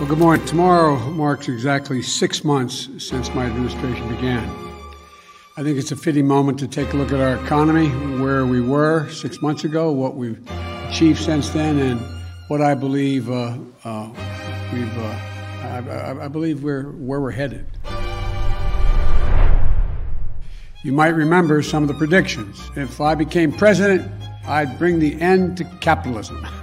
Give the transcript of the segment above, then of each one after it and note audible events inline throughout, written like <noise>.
Well, good morning. Tomorrow marks exactly six months since my administration began. I think it's a fitting moment to take a look at our economy, where we were six months ago, what we've achieved since then, and what I believe uh, uh, we've. Uh, I, I, believe we're where we're headed. You might remember some of the predictions. If I became president, I'd bring the end to capitalism. <laughs>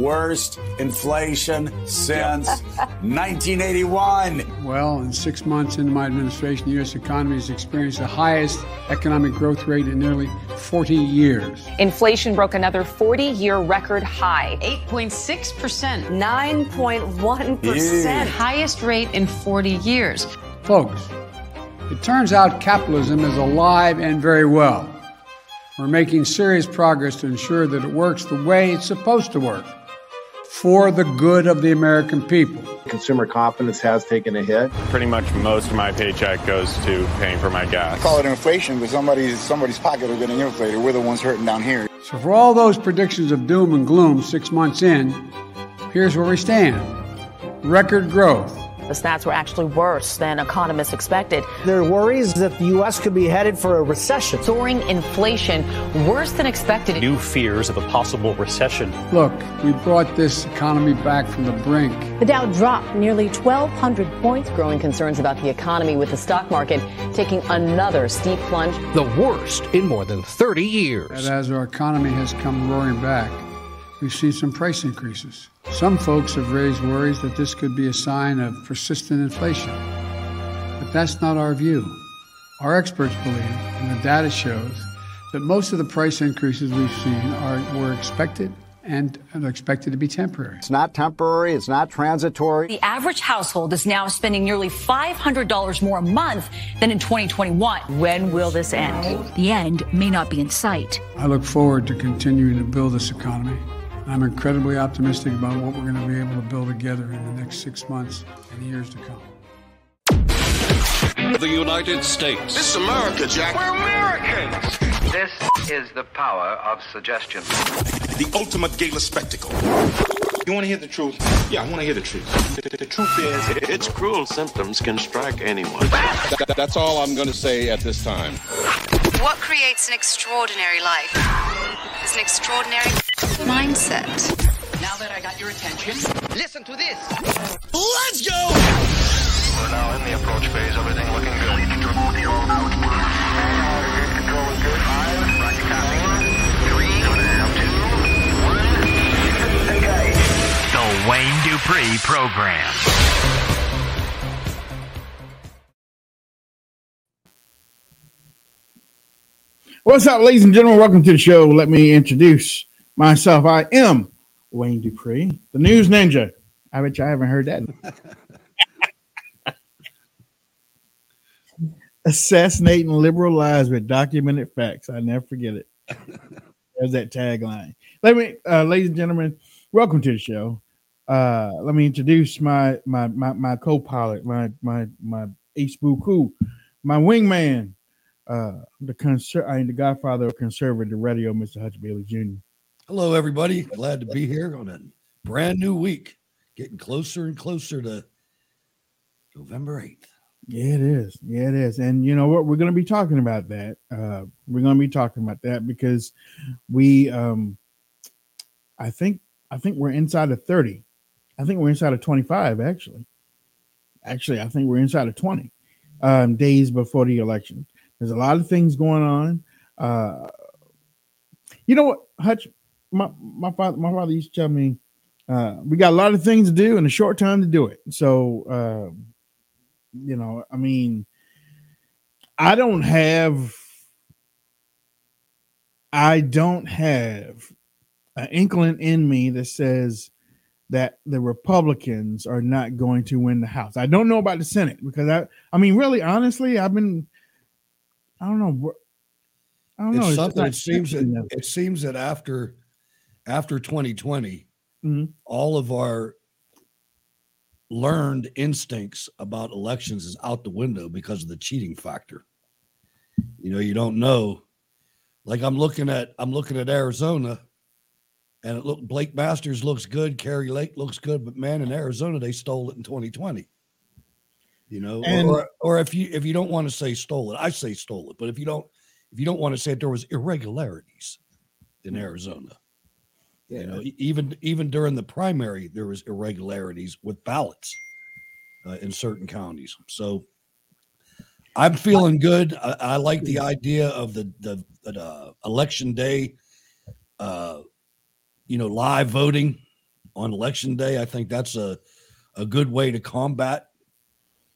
worst inflation since <laughs> 1981. Well, in six months into my administration, the U.S. economy has experienced the highest economic growth rate in nearly 40 years. Inflation broke another 40 year record high 8.6%, 9.1%. Highest rate in 40 years. Folks, it turns out capitalism is alive and very well. We're making serious progress to ensure that it works the way it's supposed to work for the good of the American people. Consumer confidence has taken a hit. Pretty much most of my paycheck goes to paying for my gas. Call it inflation, but somebody's somebody's pocket is getting inflated. We're the ones hurting down here. So for all those predictions of doom and gloom six months in, here's where we stand. Record growth the stats were actually worse than economists expected. There are worries that the U.S. could be headed for a recession. Soaring inflation, worse than expected. New fears of a possible recession. Look, we brought this economy back from the brink. The Dow dropped nearly 1,200 points. Growing concerns about the economy with the stock market taking another steep plunge. The worst in more than 30 years. And as our economy has come roaring back, we've seen some price increases. Some folks have raised worries that this could be a sign of persistent inflation. But that's not our view. Our experts believe, and the data shows, that most of the price increases we've seen are, were expected and are expected to be temporary. It's not temporary, it's not transitory. The average household is now spending nearly $500 more a month than in 2021. When will this end? The end may not be in sight. I look forward to continuing to build this economy. I'm incredibly optimistic about what we're going to be able to build together in the next six months and years to come. The United States. This is America, Jack. We're Americans. This is the power of suggestion. The ultimate gala spectacle. You want to hear the truth? Yeah, I want to hear the truth. The, the, the truth is, its cruel symptoms can strike anyone. That, that's all I'm going to say at this time. What creates an extraordinary life is an extraordinary mindset. Now that I got your attention, listen to this. Let's go! We're now in the approach phase. Everything looking good. Control is good. Five. Roger, copy. Three. Two. Okay. The Wayne Dupree Program. What's up, ladies and gentlemen? Welcome to the show. Let me introduce myself. I am Wayne Dupree, the news ninja. I bet you I haven't heard that. <laughs> Assassinating liberal lies with documented facts. I never forget it. There's that tagline. Let me, uh, ladies and gentlemen, welcome to the show. Uh, let me introduce my my my, my co-pilot, my my my ace buku, my wingman, uh, the I mean, the godfather of conservative radio, Mr. Hutch Bailey Jr. Hello, everybody. Glad to be here on a brand new week, getting closer and closer to November 8th. Yeah, it is. Yeah, it is. And you know what? We're going to be talking about that. Uh, we're going to be talking about that because we, um, I think I think we're inside of 30. I think we're inside of 25 actually. Actually, I think we're inside of 20 um, days before the election. There's a lot of things going on. Uh, you know what, Hutch? My my father my father used to tell me uh, we got a lot of things to do in a short time to do it. So, uh, you know, I mean, I don't have, I don't have an inkling in me that says that the Republicans are not going to win the House. I don't know about the Senate because I, I mean, really, honestly, I've been, I don't know. I don't it's know. something. It seems that it seems that after after 2020, mm-hmm. all of our learned instincts about elections is out the window because of the cheating factor. You know, you don't know. Like I'm looking at I'm looking at Arizona and it look Blake Masters looks good, Kari Lake looks good, but man, in Arizona they stole it in 2020. You know, And- or or if you if you don't want to say stole it, I say stole it. But if you don't if you don't want to say it, there was irregularities in Arizona. You know, even even during the primary, there was irregularities with ballots uh, in certain counties. So I'm feeling good. I, I like the idea of the the, the uh, election day. Uh, you know, live voting on election day. I think that's a a good way to combat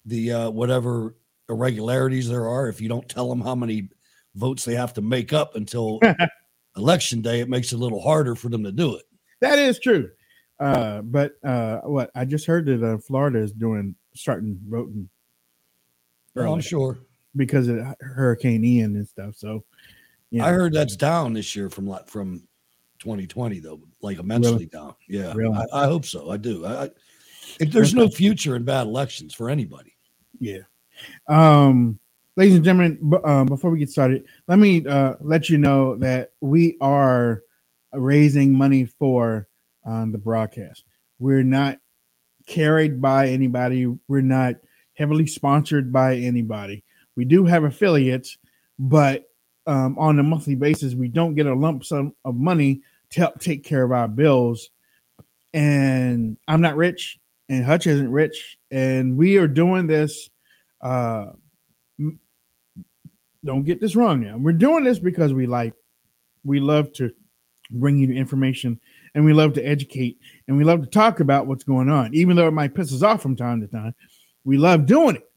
the uh, whatever irregularities there are. If you don't tell them how many votes they have to make up until <laughs> election day, it makes it a little harder for them to do it. That is true. Uh, but uh, what I just heard that uh, Florida is doing starting voting. Oh, I'm sure. because of Hurricane Ian and stuff. So, yeah, I heard that's down this year from like from 2020 though, like immensely Really? down. Yeah, Really? I, I hope so. I do. I if there's no future in bad elections for anybody. Yeah. Um, ladies and gentlemen, b- um, before we get started, let me uh, let you know that we are raising money for um, the broadcast. We're not carried by anybody. We're not heavily sponsored by anybody. We do have affiliates, but um, on a monthly basis, we don't get a lump sum of money to help take care of our bills. And I'm not rich, and Hutch isn't rich, and we are doing this. Uh, don't get this wrong now. We're doing this because we like, we love to bring you information, and we love to educate, and we love to talk about what's going on, even though it might piss us off from time to time. We love doing it,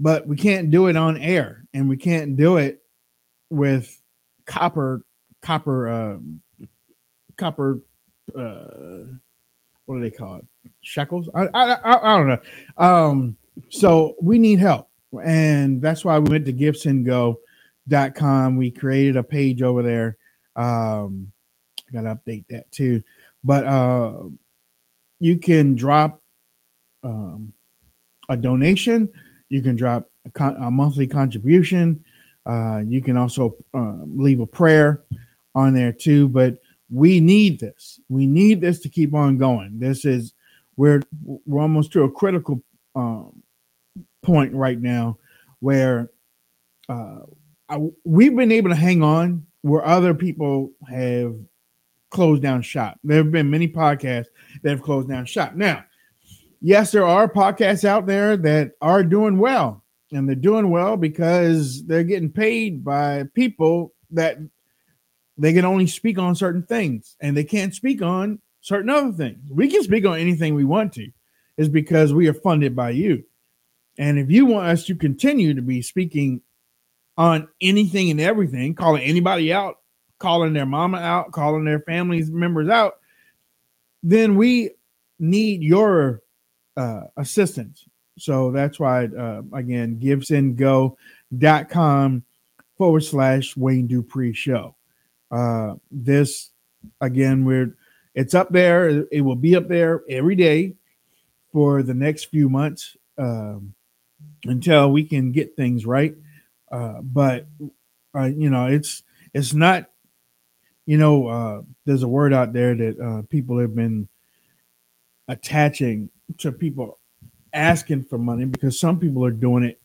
but we can't do it on air, and we can't do it with copper, copper, uh, copper. Uh, what do they call it? Shekels? I, I, I, I don't know. Um, so we need help. And that's why we went to givesendgo.com. We created a page over there. Um, I got to update that too. But uh, you can drop um, a donation, you can drop a, con- a monthly contribution. Uh, you can also uh, leave a prayer on there too. But we need this. We need this to keep on going. This is we're we're almost to a critical um, point right now where uh, I, we've been able to hang on where other people have closed down shop. There have been many podcasts that have closed down shop. Now, yes, there are podcasts out there that are doing well, and they're doing well because they're getting paid by people that they can only speak on certain things and they can't speak on certain other things. We can speak on anything we want to, is because we are funded by you. And if you want us to continue to be speaking on anything and everything, calling anybody out, calling their mama out, calling their family members out, then we need your uh, assistance. So that's why, uh, again, givesendgo.com forward slash Wayne Dupree show. Uh, this, again, we're it's up there. It will be up there every day for the next few months um, until we can get things right. Uh, but uh, you know, it's it's not. You know, uh, there's a word out there that uh, people have been attaching to people asking for money because some people are doing it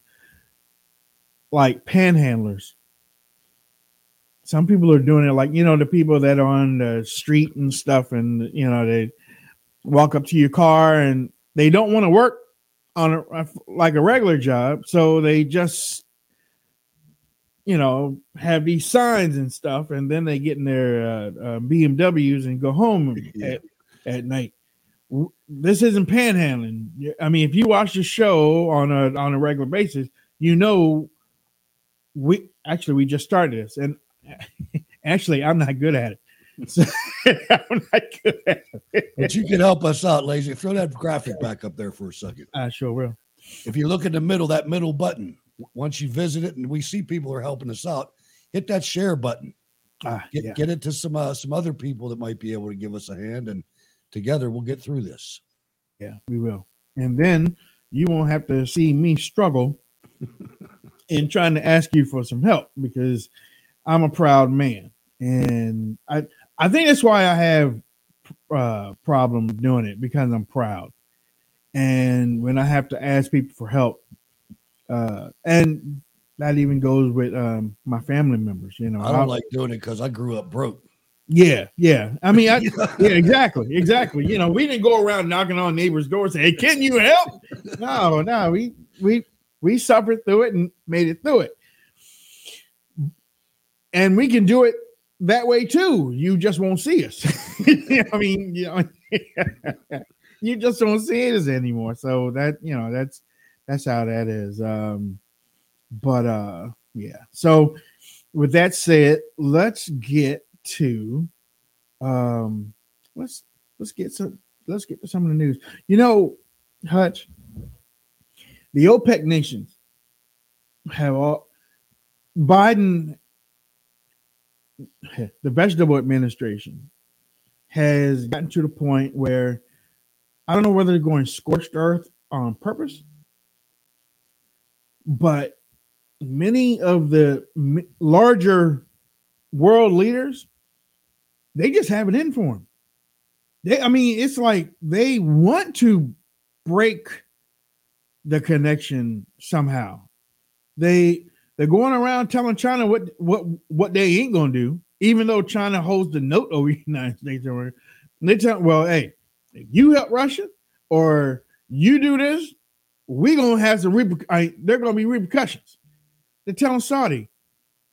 like panhandlers. some people are doing it like you know the people that are on the street and stuff, and you know they walk up to your car and they don't want to work on a like a regular job, so they just you know have these signs and stuff, and then they get in their uh, uh, BMWs and go home yeah. at, at night. This isn't panhandling. I mean, if you watch the show on a on a regular basis, you know we actually we just started this, and <laughs> actually I'm not good at it. So, I'm not good at it. But you can help us out, lazy. Throw that graphic back up there for a second. I sure will. If you look in the middle, that middle button, once you visit it and we see people are helping us out, hit that share button. Ah, get, yeah. get it to some uh, some other people that might be able to give us a hand, and together we'll get through this. Yeah, we will. And then you won't have to see me struggle <laughs> in trying to ask you for some help because I'm a proud man, and I I think that's why I have uh problem doing it because I'm proud. And when I have to ask people for help, uh, and that even goes with um my family members, you know. I don't I, like doing it because I grew up broke. Yeah, yeah. I mean, I, <laughs> yeah, exactly, exactly. You know, we didn't go around knocking on neighbors' doors saying, "Hey, can you help?" No, no. We we we suffered through it and made it through it, and we can do it that way too. You just won't see us. <laughs> I mean, you know, <laughs> you just don't see us anymore. So that you know, that's that's how that is. Um, but uh, yeah. So with that said, let's get to um, let's let's get some let's get to some of the news. You know, Hutch, the OPEC nations have all Biden <laughs> the vegetable administration has gotten to the point where I don't know whether they're going scorched earth on purpose, but many of the larger world leaders they just have it in for them. They, I mean, it's like they want to break the connection somehow. They they're going around telling China what what what they ain't gonna do, even though China holds the note over <laughs> the United States. And They tell well, hey, if you help Russia or you do this, we gonna have some reper- I, there gonna be repercussions. They're telling Saudi,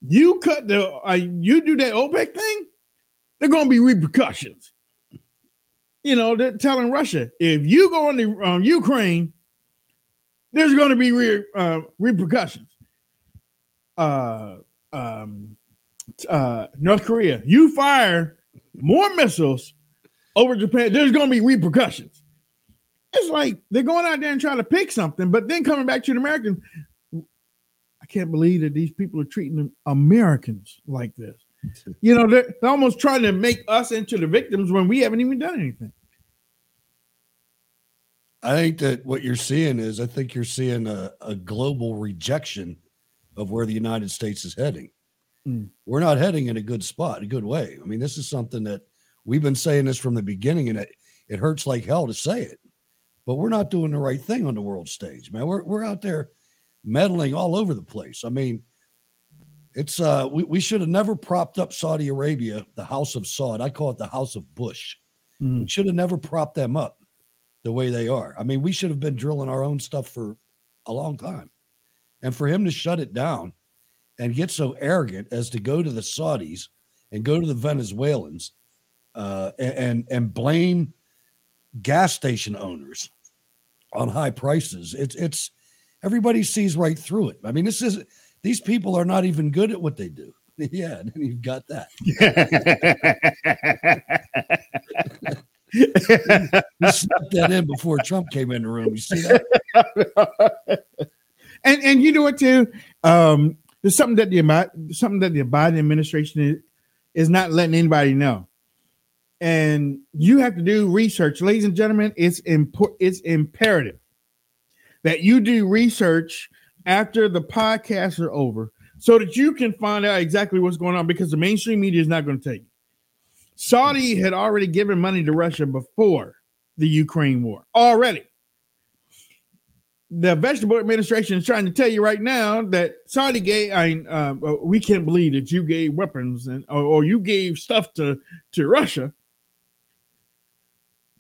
you cut the uh, you do that OPEC thing, they're gonna be repercussions. You know, they're telling Russia if you go into um, Ukraine, there's to be re- uh, repercussions uh, um, uh, North Korea, you fire more missiles over Japan, there's going to be repercussions. It's like they're going out there and trying to pick something, but then coming back to the Americans, I can't believe that these people are treating Americans like this. <laughs> You know, they're, they're almost trying to make us into the victims when we haven't even done anything. I think that what you're seeing is, I think you're seeing a, a global rejection of where the United States is heading. Mm. We're not heading in a good spot, a good way. I mean, this is something that we've been saying this from the beginning, and it, it hurts like hell to say it, but we're not doing the right thing on the world stage, man. We're, we're out there meddling all over the place. I mean, it's uh we, we should have never propped up Saudi Arabia, the house of Saud. I call it the house of Bush. Mm. Should have never propped them up the way they are. I mean, we should have been drilling our own stuff for a long time. And for him to shut it down and get so arrogant as to go to the Saudis and go to the Venezuelans uh, and and blame gas station owners on high prices, it's it's everybody sees right through it. I mean, this is these people are not even good at what they do. <laughs> Yeah, you've got that. <laughs> you snuck that in before Trump came in the room. You see that? <laughs> and and you know what too? Um, there's something that the something that the Biden administration is, is not letting anybody know. And you have to do research, ladies and gentlemen. It's important. It's imperative that you do research after the podcasts are over, so that you can find out exactly what's going on. Because the mainstream media is not going to tell you. Saudi had already given money to Russia before the Ukraine war. Already the vegetable administration is trying to tell you right now that Saudi gave, I mean, uh, we can't believe that you gave weapons and or, or you gave stuff to to Russia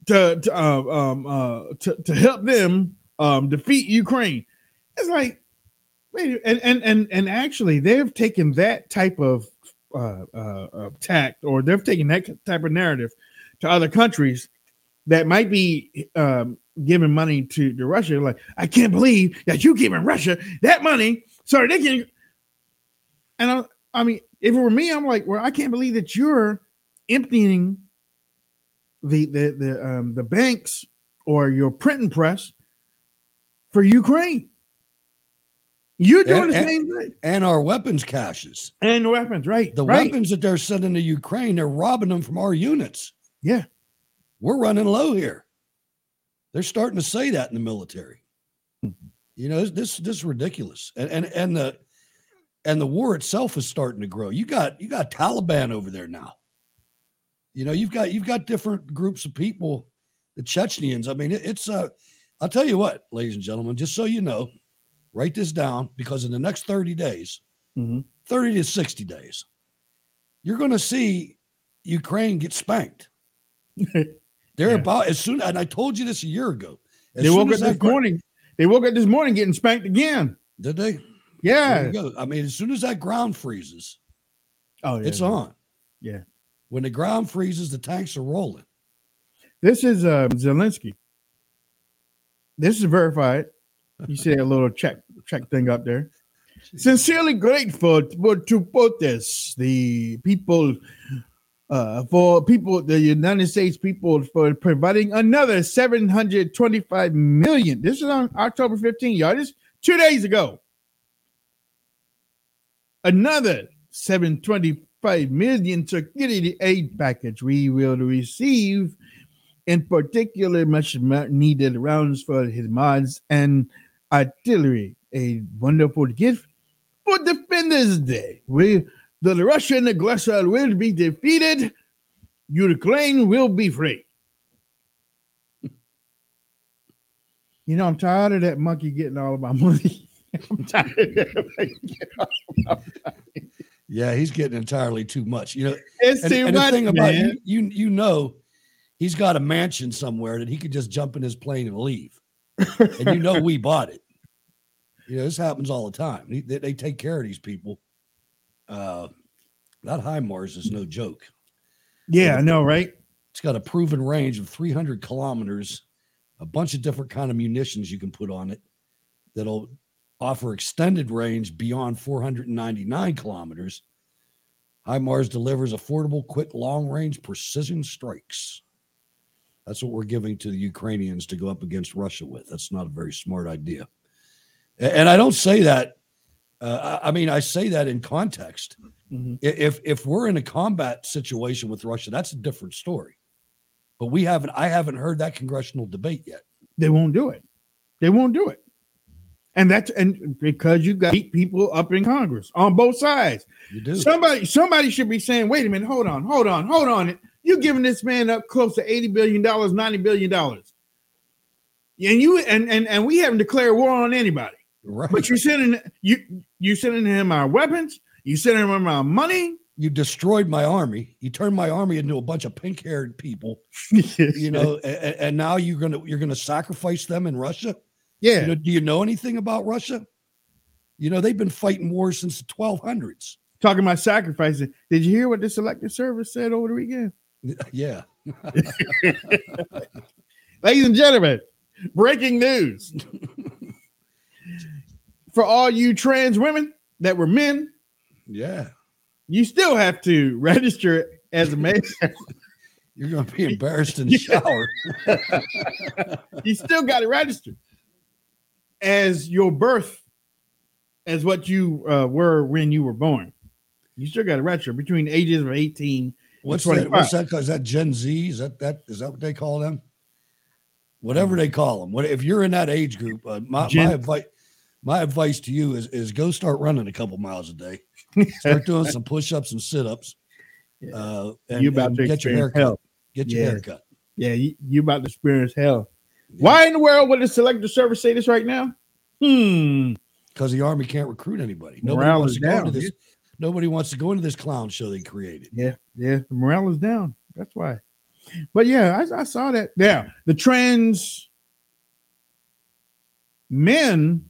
to to uh, um, uh, to, to help them um, defeat Ukraine. It's like, wait, and and and and actually, they've taken that type of uh, uh, uh, tact, or they've taken that type of narrative to other countries that might be um, giving money to, to Russia. Like, I can't believe that you giving Russia that money so they can. And I, I mean, if it were me, I'm like, well, I can't believe that you're emptying the the the um, the banks or your printing press for Ukraine. You're doing and, the same thing. And our weapons caches. And weapons, right. The right. weapons that they're sending to Ukraine, they're robbing them from our units. Yeah. We're running low here. They're starting to say that in the military. You know, this this is ridiculous. And and and the and the war itself is starting to grow. You got you got Taliban over there now. You know, you've got you've got different groups of people, the Chechens. I mean, it, it's uh I'll tell you what, ladies and gentlemen, just so you know, write this down because in the next 30 days, mm-hmm. 30 to 60 days, you're going to see Ukraine get spanked. <laughs> They're yeah. about as soon, and I told you this a year ago. They woke up this morning. They woke up this morning getting spanked again. Did they? Yeah. I mean, as soon as that ground freezes, oh, yeah, it's yeah. on. Yeah. When the ground freezes, the tanks are rolling. This is uh, Zelensky. This is verified. You see a little check check thing up there. <laughs> Sincerely grateful to, to protest the people uh, for people, the United States people, for providing another 725 million. This is on October 15, y'all. This two days ago. Another 725 million security aid package we will receive, in particular, much needed rounds for HIMARS and artillery. A wonderful gift for Defenders Day. We the Russian aggressor will be defeated. Ukraine will be free. <laughs> You know, I'm tired of that monkey getting all of my money. <laughs> I'm tired Yeah, he's getting entirely too much. You know, it's and, too and much. the thing about you, you, you know, he's got a mansion somewhere that he could just jump in his plane and leave. and you know, we bought it. You know, this happens all the time. They, they take care of these people. Uh, that HIMARS is no joke. Yeah, I know, right? It's got a proven range of 300 kilometers, a bunch of different kind of munitions you can put on it that'll offer extended range beyond 499 kilometers. HIMARS delivers affordable, quick, long-range precision strikes. That's what we're giving to the Ukrainians to go up against Russia with. That's not a very smart idea. And I don't say that. Uh, I mean, I say that in context. Mm-hmm. If if we're in a combat situation with Russia, that's a different story. But we haven't. I haven't heard that congressional debate yet. They won't do it. They won't do it. And that's and because you've got people up in Congress on both sides. You do. Somebody somebody should be saying, wait a minute, hold on, hold on, hold on. You're giving this man up close to $80 billion, $90 billion. And you and and and we haven't declared war on anybody. Right. But you're sending you you sending him our weapons, you sending him our money. You destroyed my army. You turned my army into a bunch of pink-haired people. <laughs> you know, and, and, now you're gonna you're gonna sacrifice them in Russia. Yeah. You know, do you know anything about Russia? You know, they've been fighting wars since the 1200s. Talking about sacrificing. Did you hear what the selective service said over the weekend? <laughs> Yeah. <laughs> Ladies and gentlemen, breaking news. For all you trans women that were men, yeah, you still have to <laughs> register as a man. <laughs> You're going to be embarrassed in <laughs> the shower. you still got to register as your birth, as what you uh, were when you were born. You still got to register between the ages of 18 What's that? What's that? Is that Gen Z? Is that that? Is that what they call them? Whatever they call them. What if you're in that age group? Uh, my, Gen- my advice, my advice to you is is go start running a couple miles a day. <laughs> Start doing some push ups and sit ups. Uh, and, you about and to get your haircut. hell. Get your Yeah. haircut. Yeah, you, you about to experience hell. Why in the world would the selective service say this right now? Hmm. Because the army can't recruit anybody. Nobody Morale wants to go down, into this. yeah. Nobody wants to go into this clown show they created. Yeah, yeah. The morale is down. That's why. But yeah, I, I saw that. Yeah, the trans men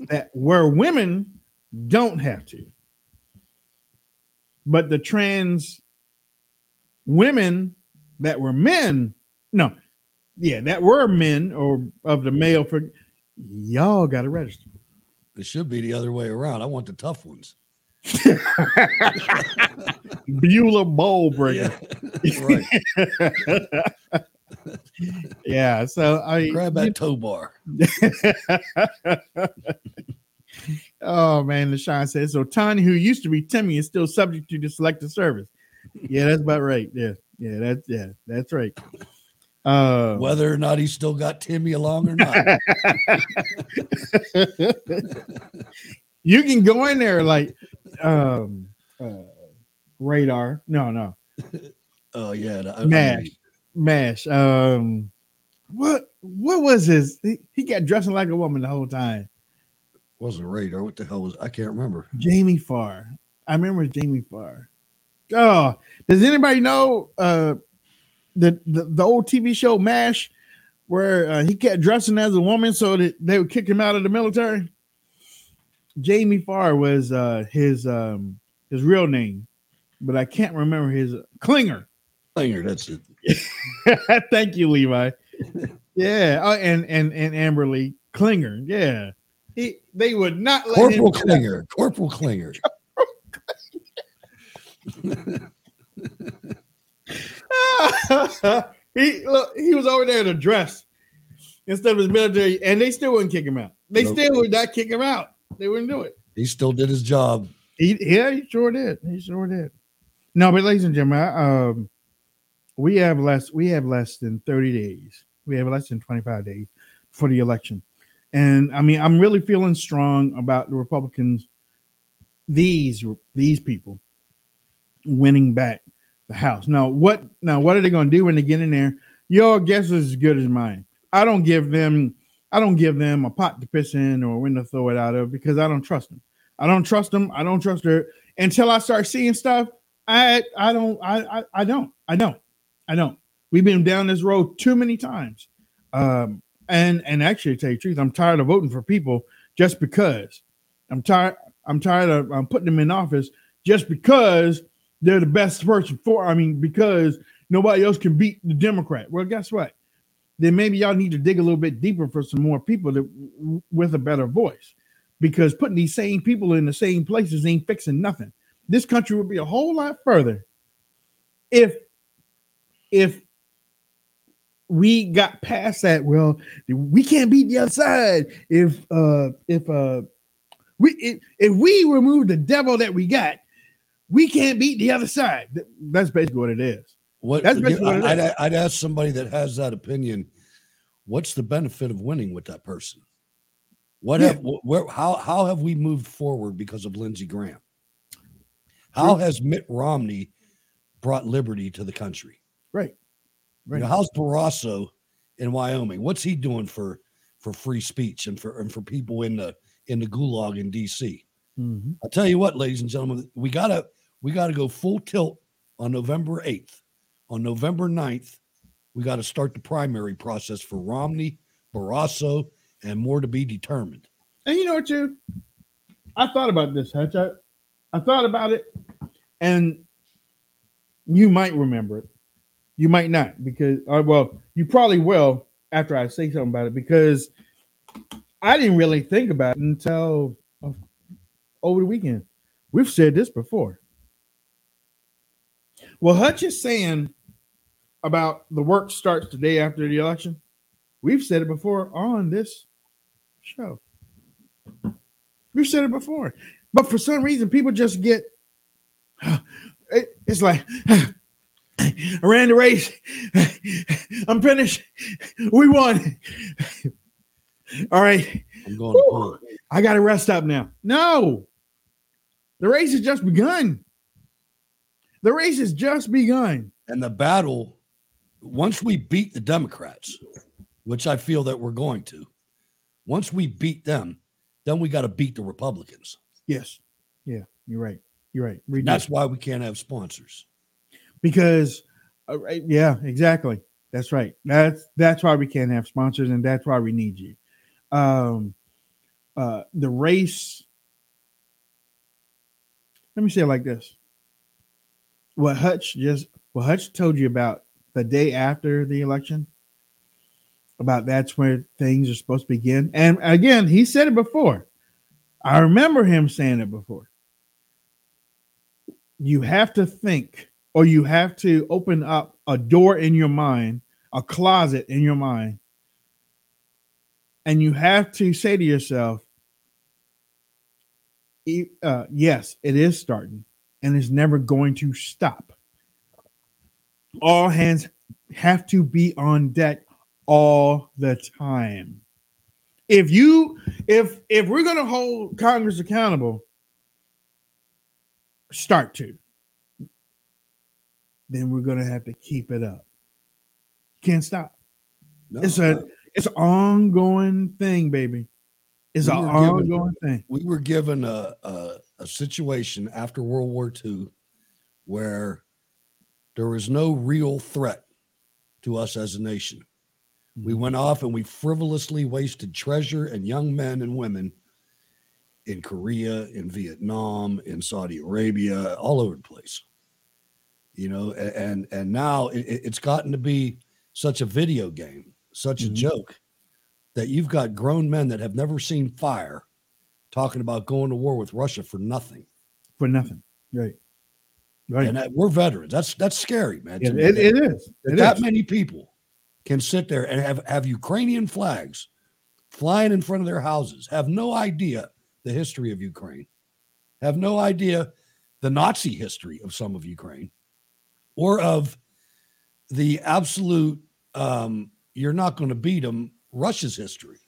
that were women don't have to, but the trans women that were men, no, yeah, that were men or of the male for y'all got to register. It should be the other way around. I want the tough ones. <laughs> Beulah bowl breaker. Right. <laughs> <laughs> yeah. So I Grab that tow bar. <laughs> oh man, LaShawn says so. Tanya, who used to be Timmy, is still subject to the selective service. Yeah, that's about right. Yeah, yeah, that's yeah, that's right. Uh, Whether or not he still got Timmy along or not. <laughs> you can go in there like um uh, radar. No, no. Oh yeah, the- I Mash. Um what what was his he, he got dressing like a woman the whole time. wasn't radar. What the hell was? I can't remember. Jamie Farr. I remember Jamie Farr. Oh, does anybody know uh the the, the old TV show MASH where uh, he kept dressing as a woman so that they would kick him out of the military? Jamie Farr was uh his um his real name, but I can't remember his Klinger. Klinger, that's it. <laughs> Thank you, Levi. yeah, oh, and and and Amberly Klinger. Yeah, he they would not let Corporal him Klinger. Corporal Klinger. <laughs> he look, he was over there in a dress instead of his military, and they still wouldn't kick him out. They Nope. still would not kick him out. They wouldn't do it. He still did his job. He, yeah, he sure did. He sure did. No, but ladies and gentlemen, I, um, we have less. We have less than thirty days. We have less than twenty five days for the election, and I mean, I'm really feeling strong about the Republicans. These these people winning back the House. Now, what? Now, what are they going to do when they get in there? Your guess is as good as mine. I don't give them. I don't give them a pot to piss in or when to throw it out of because I don't trust them. I don't trust them. I don't trust her until I start seeing stuff. I I don't I I, I don't I don't I don't. We've been down this road too many times. Um, and and actually, to tell you the truth, I'm tired of voting for people just because. I'm tired. I'm tired of um, putting them in office just because they're the best person for. I mean, because nobody else can beat the Democrat. Well, guess what? Then maybe y'all need to dig a little bit deeper for some more people that with a better voice, because putting these same people in the same places ain't fixing nothing. This country would be a whole lot further if if we got past that. Well, we can't beat the other side if uh if uh we if, if we remove the devil that we got, we can't beat the other side. That's basically what it is. What That's basically what I'd. I'd ask somebody that has that opinion, what's the benefit of winning with that person? What Yeah. have where how how have we moved forward because of Lindsey Graham? How has Mitt Romney brought liberty to the country? Right. You know, how's Barrasso in Wyoming? What's he doing for for free speech and for and for people in the in the gulag in DC? Mhm. I'll tell you what, ladies and gentlemen, we gotta we gotta go full tilt on November 8th. On November 9th, we got to start the primary process for Romney, Barrasso, and more to be determined. And you know what, you? I thought about this, Hutch. I, I thought about it, and you might remember it. You might not, because, uh, well, you probably will after I say something about it, because I didn't really think about it until uh, over the weekend. We've said this before. Well, Hutch is saying about the work starts the day after the election. We've said it before on this show. We've said it before, but for some reason, people just get. <gasps> it- it's like I ran the race. I'm finished. We won. All right. I'm going pull. I got to rest up now. No, the race has just begun. The race has just begun. And the battle, once we beat the Democrats, which I feel that we're going to, Once we beat them, then we got to beat the Republicans. Yes. Yeah, you're right. You're right. Do. that's why we can't have sponsors. Because uh, yeah exactly. That's right. That's that's why we can't have sponsors and that's why we need you. Um uh the race let me say it like this. What hutch just what hutch told you about the day after the election about that's where things are supposed to begin. And again he said it before. I remember him saying it before. You have to think or you have to open up a door in your mind, a closet in your mind, and you have to say to yourself, uh, yes, it is starting and it's never going to stop. All hands have to be on deck all the time. If you if if we're going to hold Congress accountable, start to then we're gonna have to keep it up. Can't stop. No, it's uh, a it's an ongoing thing, baby. It's We an were given- ongoing thing. We were given a, a a situation after World War II where there was no real threat to us as a nation. We mm-hmm. went off and we frivolously wasted treasure and young men and women in Korea, in Vietnam, in Saudi Arabia, all over the place. You know, and and now it, it- it's gotten to be such a video game, such a mm-hmm. joke that you've got grown men that have never seen fire talking about going to war with Russia for nothing. For nothing. Right. Right. And that, we're veterans. That's that's scary, man. to It- it is. that It that is. many people can sit there and have, have Ukrainian flags flying in front of their houses, have no idea the history of Ukraine, have no idea the Nazi history of some of Ukraine, or of the absolute um, you're not going to beat them Russia's history.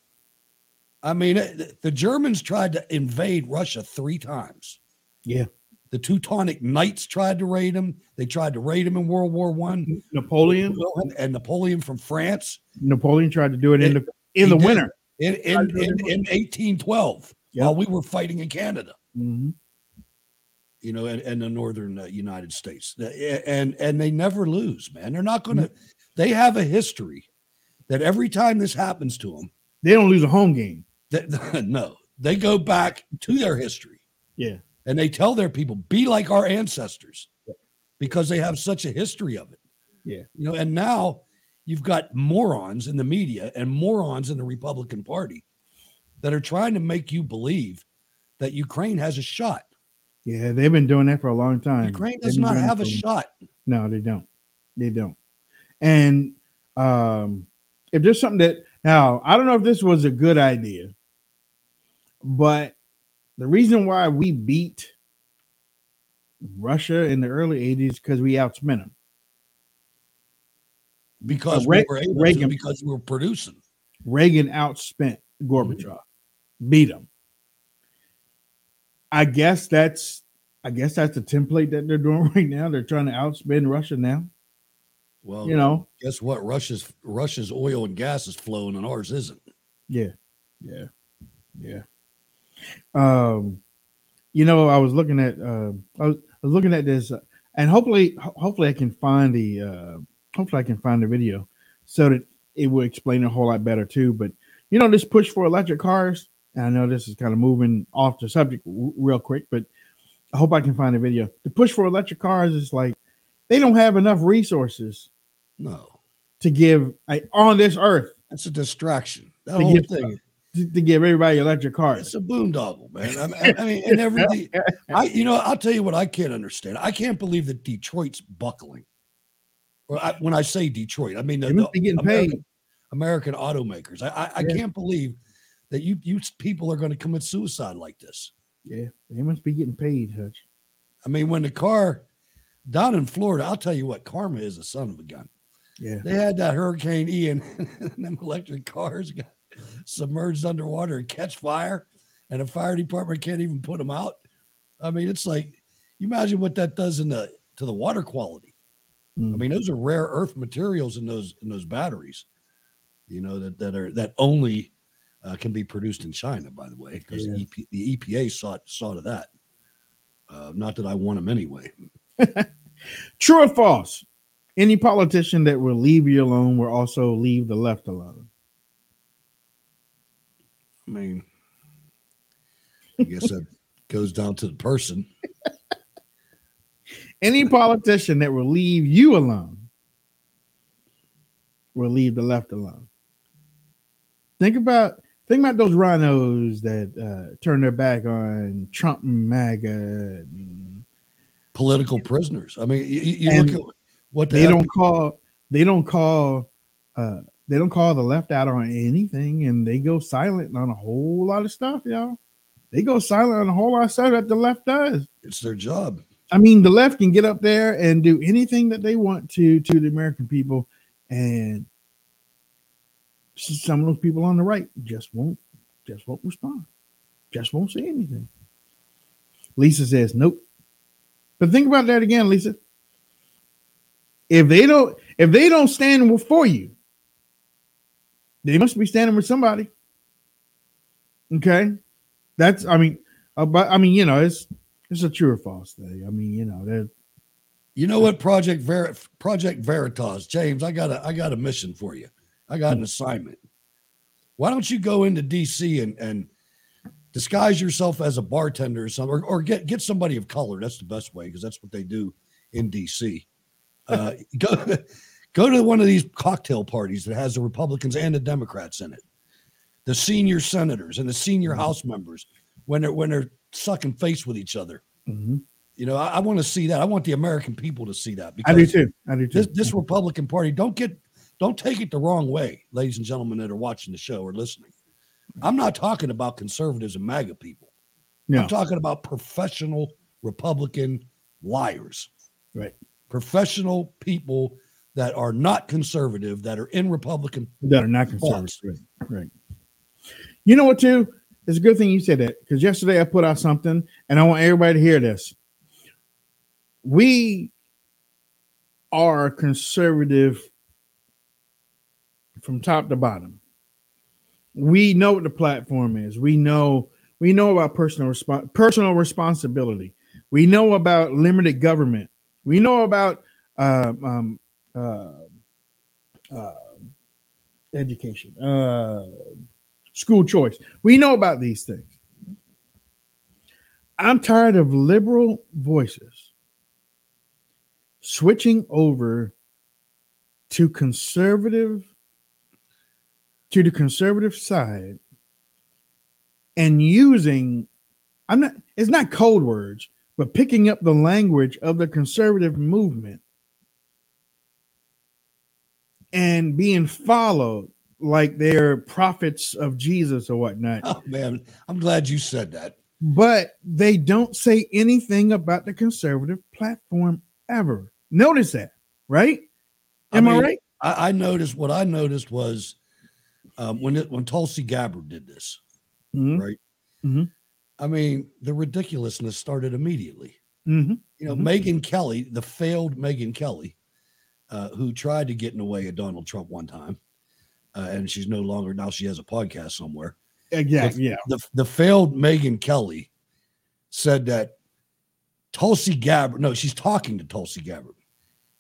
I mean, the Germans tried to invade Russia three times. Yeah. The Teutonic Knights tried to raid them. They tried to raid them in World War One. Napoleon and Napoleon from France Napoleon tried to do it in the in the winter. in in, in, in 1812 while we were fighting in Canada. Mhm. You know, and, and the northern uh, United States, and and they never lose, man. They're not going to. They have a history that every time this happens to them, They don't lose a home game. that <laughs> no, they go back to their history Yeah. and they tell their people, be like our ancestors, because they have such a history of it. Yeah. You know, and now you've got morons in the media and morons in the Republican Party that are trying to make you believe that Ukraine has a shot. Yeah, they've been doing that for a long time. Ukraine does not have a shot. No, they don't. They don't. And um, if there's something that now I don't know if this was a good idea, but the reason why we beat Russia in the early '80s because we outspent them. Because Re- we were able to, Reagan- because we were producing. Reagan outspent Gorbachev, beat him. I guess that's I guess that's the template that they're <laughs> doing right now. They're trying to outspend Russia now. Well, You know. guess what? Russia's Russia's oil and gas is flowing and ours isn't. Yeah, yeah, yeah. Um, you know, I was looking at uh, I, was, I was looking at this, uh, and hopefully, ho- hopefully, I can find the uh, hopefully I can find the video so that it will explain a whole lot better too. But you know, this push for electric cars. And I know this is kind of moving off the subject w- real quick, but I hope I can find a video. The push for electric cars is like they don't have enough resources No, to give like, on this earth that's a distraction. That to whole give, thing. to, to give everybody electric cars. It's a boondoggle, man. I mean, I mean, and everything. I, you know, I'll tell you what I can't understand. I can't believe that Detroit's buckling. Well, I, when I say Detroit, I mean the, the American. American automakers. I, I, I Yeah. can't believe that you you people are going to commit suicide like this. Yeah, they must be getting paid, Hutch. I mean, when the car down in Florida, I'll tell you what, karma is a son of a gun. Yeah. They had that Hurricane Ian, <laughs> and them electric cars got submerged underwater and catch fire, and the fire department can't even put them out. I mean, it's like you imagine what that does in the to the water quality. I mm. mean, those are rare earth materials in those in those batteries, you know, that that are that only uh, can be produced in China, by the way, because Yeah. the, EP, the EPA saw saw to that. Uh, not that I want them anyway. <laughs> True or false? Any politician that will leave you alone will also leave the left alone. I mean, I guess that <laughs> goes down to the person. Any <laughs> politician that will leave you alone will leave the left alone. Think about think about those RINOs that uh, turn their back on Trump and MAGA. and- Political prisoners. I mean, you, you look at what they don't call they don't call uh, they don't call the left out on anything, and they go silent on a whole lot of stuff, y'all. They go silent on a whole lot of stuff that the left does. It's their job. I mean, the left can get up there and do anything that they want to to the American people, and some of those people on the right just won't just won't respond, just won't say anything. Lisa says nope. But think about that again, Lisa. If they don't if they don't stand for you, they must be standing with somebody. Okay, that's I mean, uh, but I mean, you know, it's it's a true or false thing. I mean, you know, that You know what, Project Ver- Project Veritas, James? I got a I got a mission for you. I got an assignment. Why don't you go into DC and and disguise yourself as a bartender or something, or, or get get somebody of color? That's the best way because that's what they do in DC. Uh, <laughs> go go to one of these cocktail parties that has the Republicans and the Democrats in it, the senior senators and the senior House members when they're when they're sucking face with each other. Mhm. You know, I, I want to see that. I want the American people to see that. I do too. I do too. This, this Republican Party, don't get, don't take it the wrong way, ladies and gentlemen that are watching the show or listening. I'm not talking about conservatives and MAGA people. No. I'm talking about professional Republican liars, right. professional people that are not conservative, that are in Republican. that are not conservative. Right. right. You know what, too? It's a good thing you said that because yesterday I put out something and I want everybody to hear this. We are conservative from top to bottom. We know what the platform is. We know we know about personal resp- personal responsibility. We know about limited government. We know about uh, um, uh, uh, education, uh, school choice. We know about these things. I'm tired of liberal voices switching over to conservative to the conservative side and using I'm not it's not code words, but picking up the language of the conservative movement and being followed like they're prophets of Jesus or whatnot. Oh man, I'm glad you said that. But they don't say anything about the conservative platform ever. Notice that, right? Am I, mean, right? I, I noticed what I noticed was um, when it, when Tulsi Gabbard did this, Mhm. right? Mhm. I mean, the ridiculousness started immediately. Mhm. You know, Mhm. Megyn Kelly, the failed Megyn Kelly, uh, who tried to get in the way of Donald Trump one time, uh, and she's no longer now. She has a podcast somewhere. Exactly. The, Yeah. the the failed Megyn Kelly said that Tulsi Gabbard. No, she's talking to Tulsi Gabbard,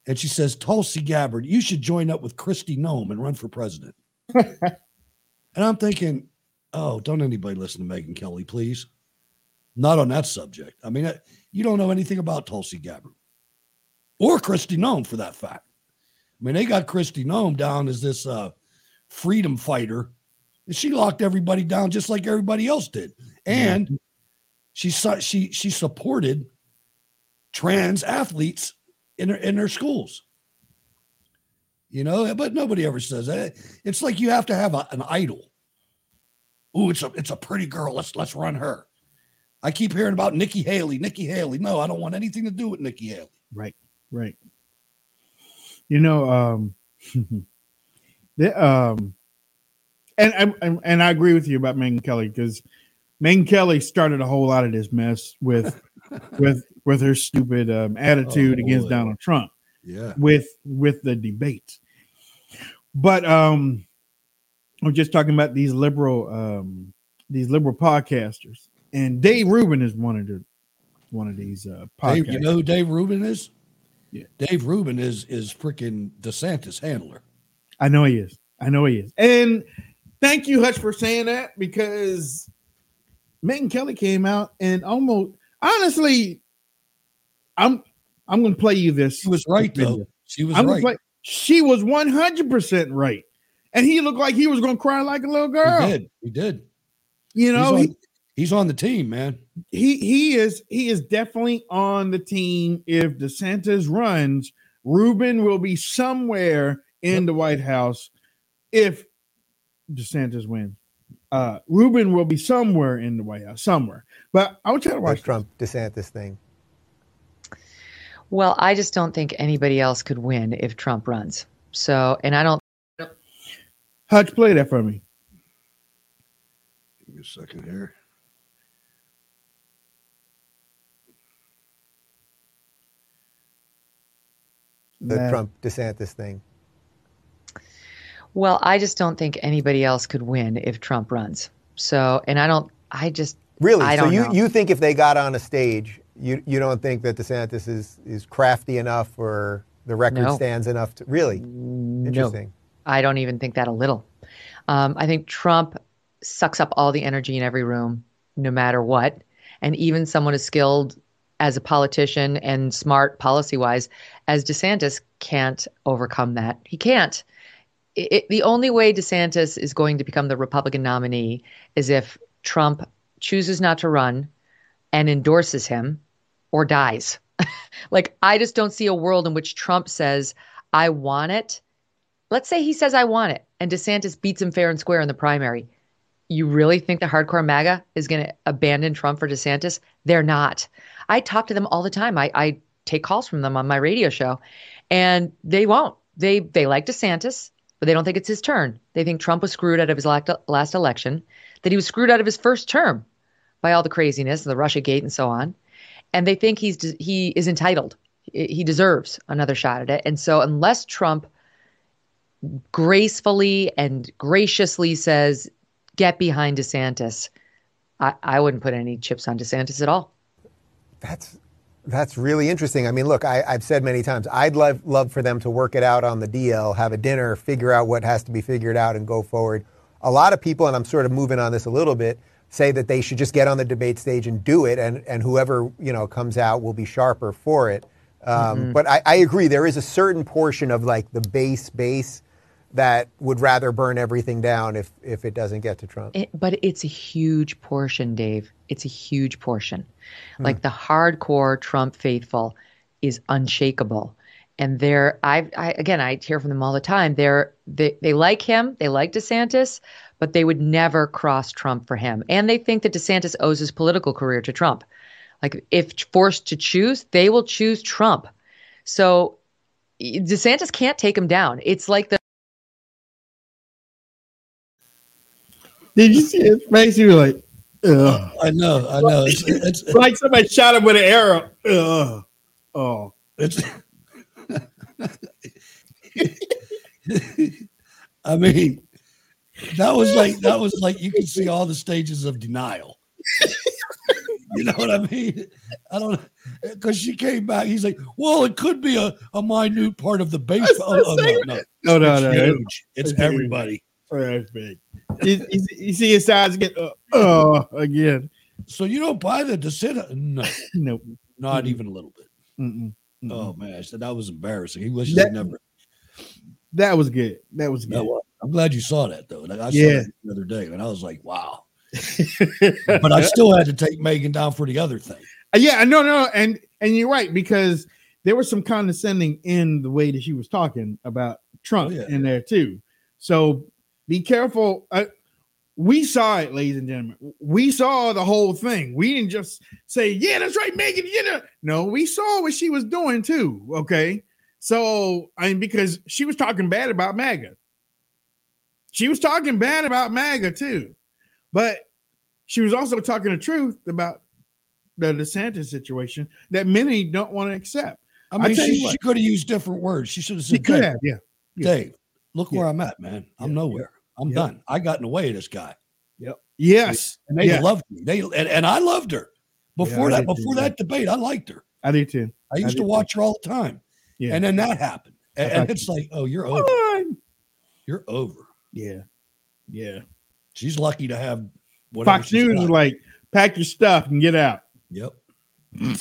and she says, "Tulsi Gabbard, you should join up with Kristi Noem and run for president." <laughs> and I'm thinking, oh, don't anybody listen to Megyn Kelly, please. Not on that subject. I mean, you don't know anything about Tulsi Gabbard or Kristi Noem for that fact. I mean, they got Kristi Noem down as this uh, freedom fighter, and she locked everybody down just like everybody else did. And she she she supported trans athletes in her, in their schools. You know, but nobody ever says that. It's like you have to have a, an idol. Ooh, it's a it's a pretty girl. Let's let's run her. I keep hearing about Nikki Haley. Nikki Haley. No, I don't want anything to do with Nikki Haley. Right. Right. You know, um, <laughs> the, um, and, and and I agree with you about Megyn Kelly because Megyn Kelly started a whole lot of this mess with <laughs> with with her stupid um, attitude Oh, against. Donald Trump. Yeah. with with the debate. But um I'm just talking about these liberal, um, these liberal podcasters, and Dave Rubin is one of the one of these uh, podcasters. Dave, you know who Dave Rubin is? Yeah. Dave Rubin is is freaking DeSantis handler. I know he is. I know he is. And thank you, Hutch, for saying that because Megyn Kelly came out and almost honestly, I'm I'm gonna play you this. She was right though. She was I'm right. play- she was 100 percent right. And he looked like he was gonna cry like a little girl. He did. He did. You know, he's he, on, he's on the team, man. he he is he is definitely on the team. If DeSantis runs, Rubin will be somewhere in the White House. If DeSantis wins, uh, Rubin will be somewhere in the White House, somewhere. But I want you to watch Trump DeSantis thing. Well, I just don't think anybody else could win if Trump runs. So, and I don't. Hutch, play that for me. Give me a second here. The Nah. Trump DeSantis thing. Well, I just don't think anybody else could win if Trump runs. So, and I don't. I just Really? I so don't you, know. you think if they got on a stage, you you don't think that DeSantis is is crafty enough or the record No. stands enough to really interesting. I don't even think that a little. Um, I think Trump sucks up all the energy in every room, no matter what. And even someone as skilled as a politician and smart policy wise as DeSantis can't overcome that. He can't. It, the only way DeSantis is going to become the Republican nominee is if Trump chooses not to run and endorses him or dies. <laughs> like, I just don't see a world in which Trump says, I want it. Let's say he says, I want it, and DeSantis beats him fair and square in the primary. You really think the hardcore MAGA is going to abandon Trump for DeSantis? They're not. I talk to them all the time. I, I take calls from them on my radio show, and they won't. They they like DeSantis, but they don't think it's his turn. They think Trump was screwed out of his last election, that he was screwed out of his first term by all the craziness, and the Russia Gate, and so on. And they think he's he is entitled. He he deserves another shot at it. And so, unless Trump gracefully and graciously says, "Get behind DeSantis," I, I wouldn't put any chips on DeSantis at all. That's that's really interesting. I mean, look, I, I've said many times, I'd love love for them to work it out on the DL, have a dinner, figure out what has to be figured out, and go forward. A lot of people, and I'm sort of moving on this a little bit, say that they should just get on the debate stage and do it, and and whoever you know comes out will be sharper for it. Um, Mhm. But I, I agree, there is a certain portion of like the base base that would rather burn everything down if if it doesn't get to Trump. It, but it's a huge portion, Dave. It's a huge portion. Hmm. Like the hardcore Trump faithful is unshakable. And they're, I, I again, I hear from them all the time. They're, they, they like him, they like DeSantis, but they would never cross Trump for him. And they think that DeSantis owes his political career to Trump. Like if forced to choose, they will choose Trump. So DeSantis can't take him down. It's like the Did you see his face? He was like, Ugh. I know, I know. It's, it's like somebody shot him with an arrow. Ugh. Oh, it's. I mean, that was like that was like you could see all the stages of denial. you know what I mean? I don't because she came back. He's like, well, it could be a, a minute part of the base. Oh, no, no, No, no, It's no. huge. It's It's everybody. Big. you, you, you see his size get uh, oh again. So you don't buy the DeSantis? No, <laughs> Nope. not Mm-mm. even a little bit. Mm-mm. Oh man, I said that was embarrassing. He wishes That- he never. That was good. That was good. That was- I'm glad you saw that though. Like, I saw Yeah. the other day, and I was like, wow. <laughs> but I still had to take Megyn down for the other thing. Uh, Yeah, no, no, and and you're right because there was some condescending in the way that she was talking about Trump Oh, yeah. in there too. So be careful. Uh, we saw it, ladies and gentlemen. We saw the whole thing. We didn't just say, "Yeah, that's right, Megyn." You know, no, we saw what she was doing too. Okay, so I mean, because she was talking bad about MAGA. She was talking bad about MAGA too, but she was also talking the truth about the DeSantis situation that many don't want to accept. I mean, tell she, she could have used different words. She should have she said, could Dave, have, yeah. yeah. Dave, look where I'm at, man. I'm nowhere. I'm Yep. done. I got in the way of this guy. Yep. Yes. And they Yeah. loved me. They and, and I loved her. Before I that, before too, that debate, I liked her. I do too. I used did to watch her all the time. Yeah. And then that happened. And, and it's like, oh, you're over. You're over. Yeah. Yeah. She's lucky to have whatever Fox News got. like, pack your stuff and get out. Yep. <laughs>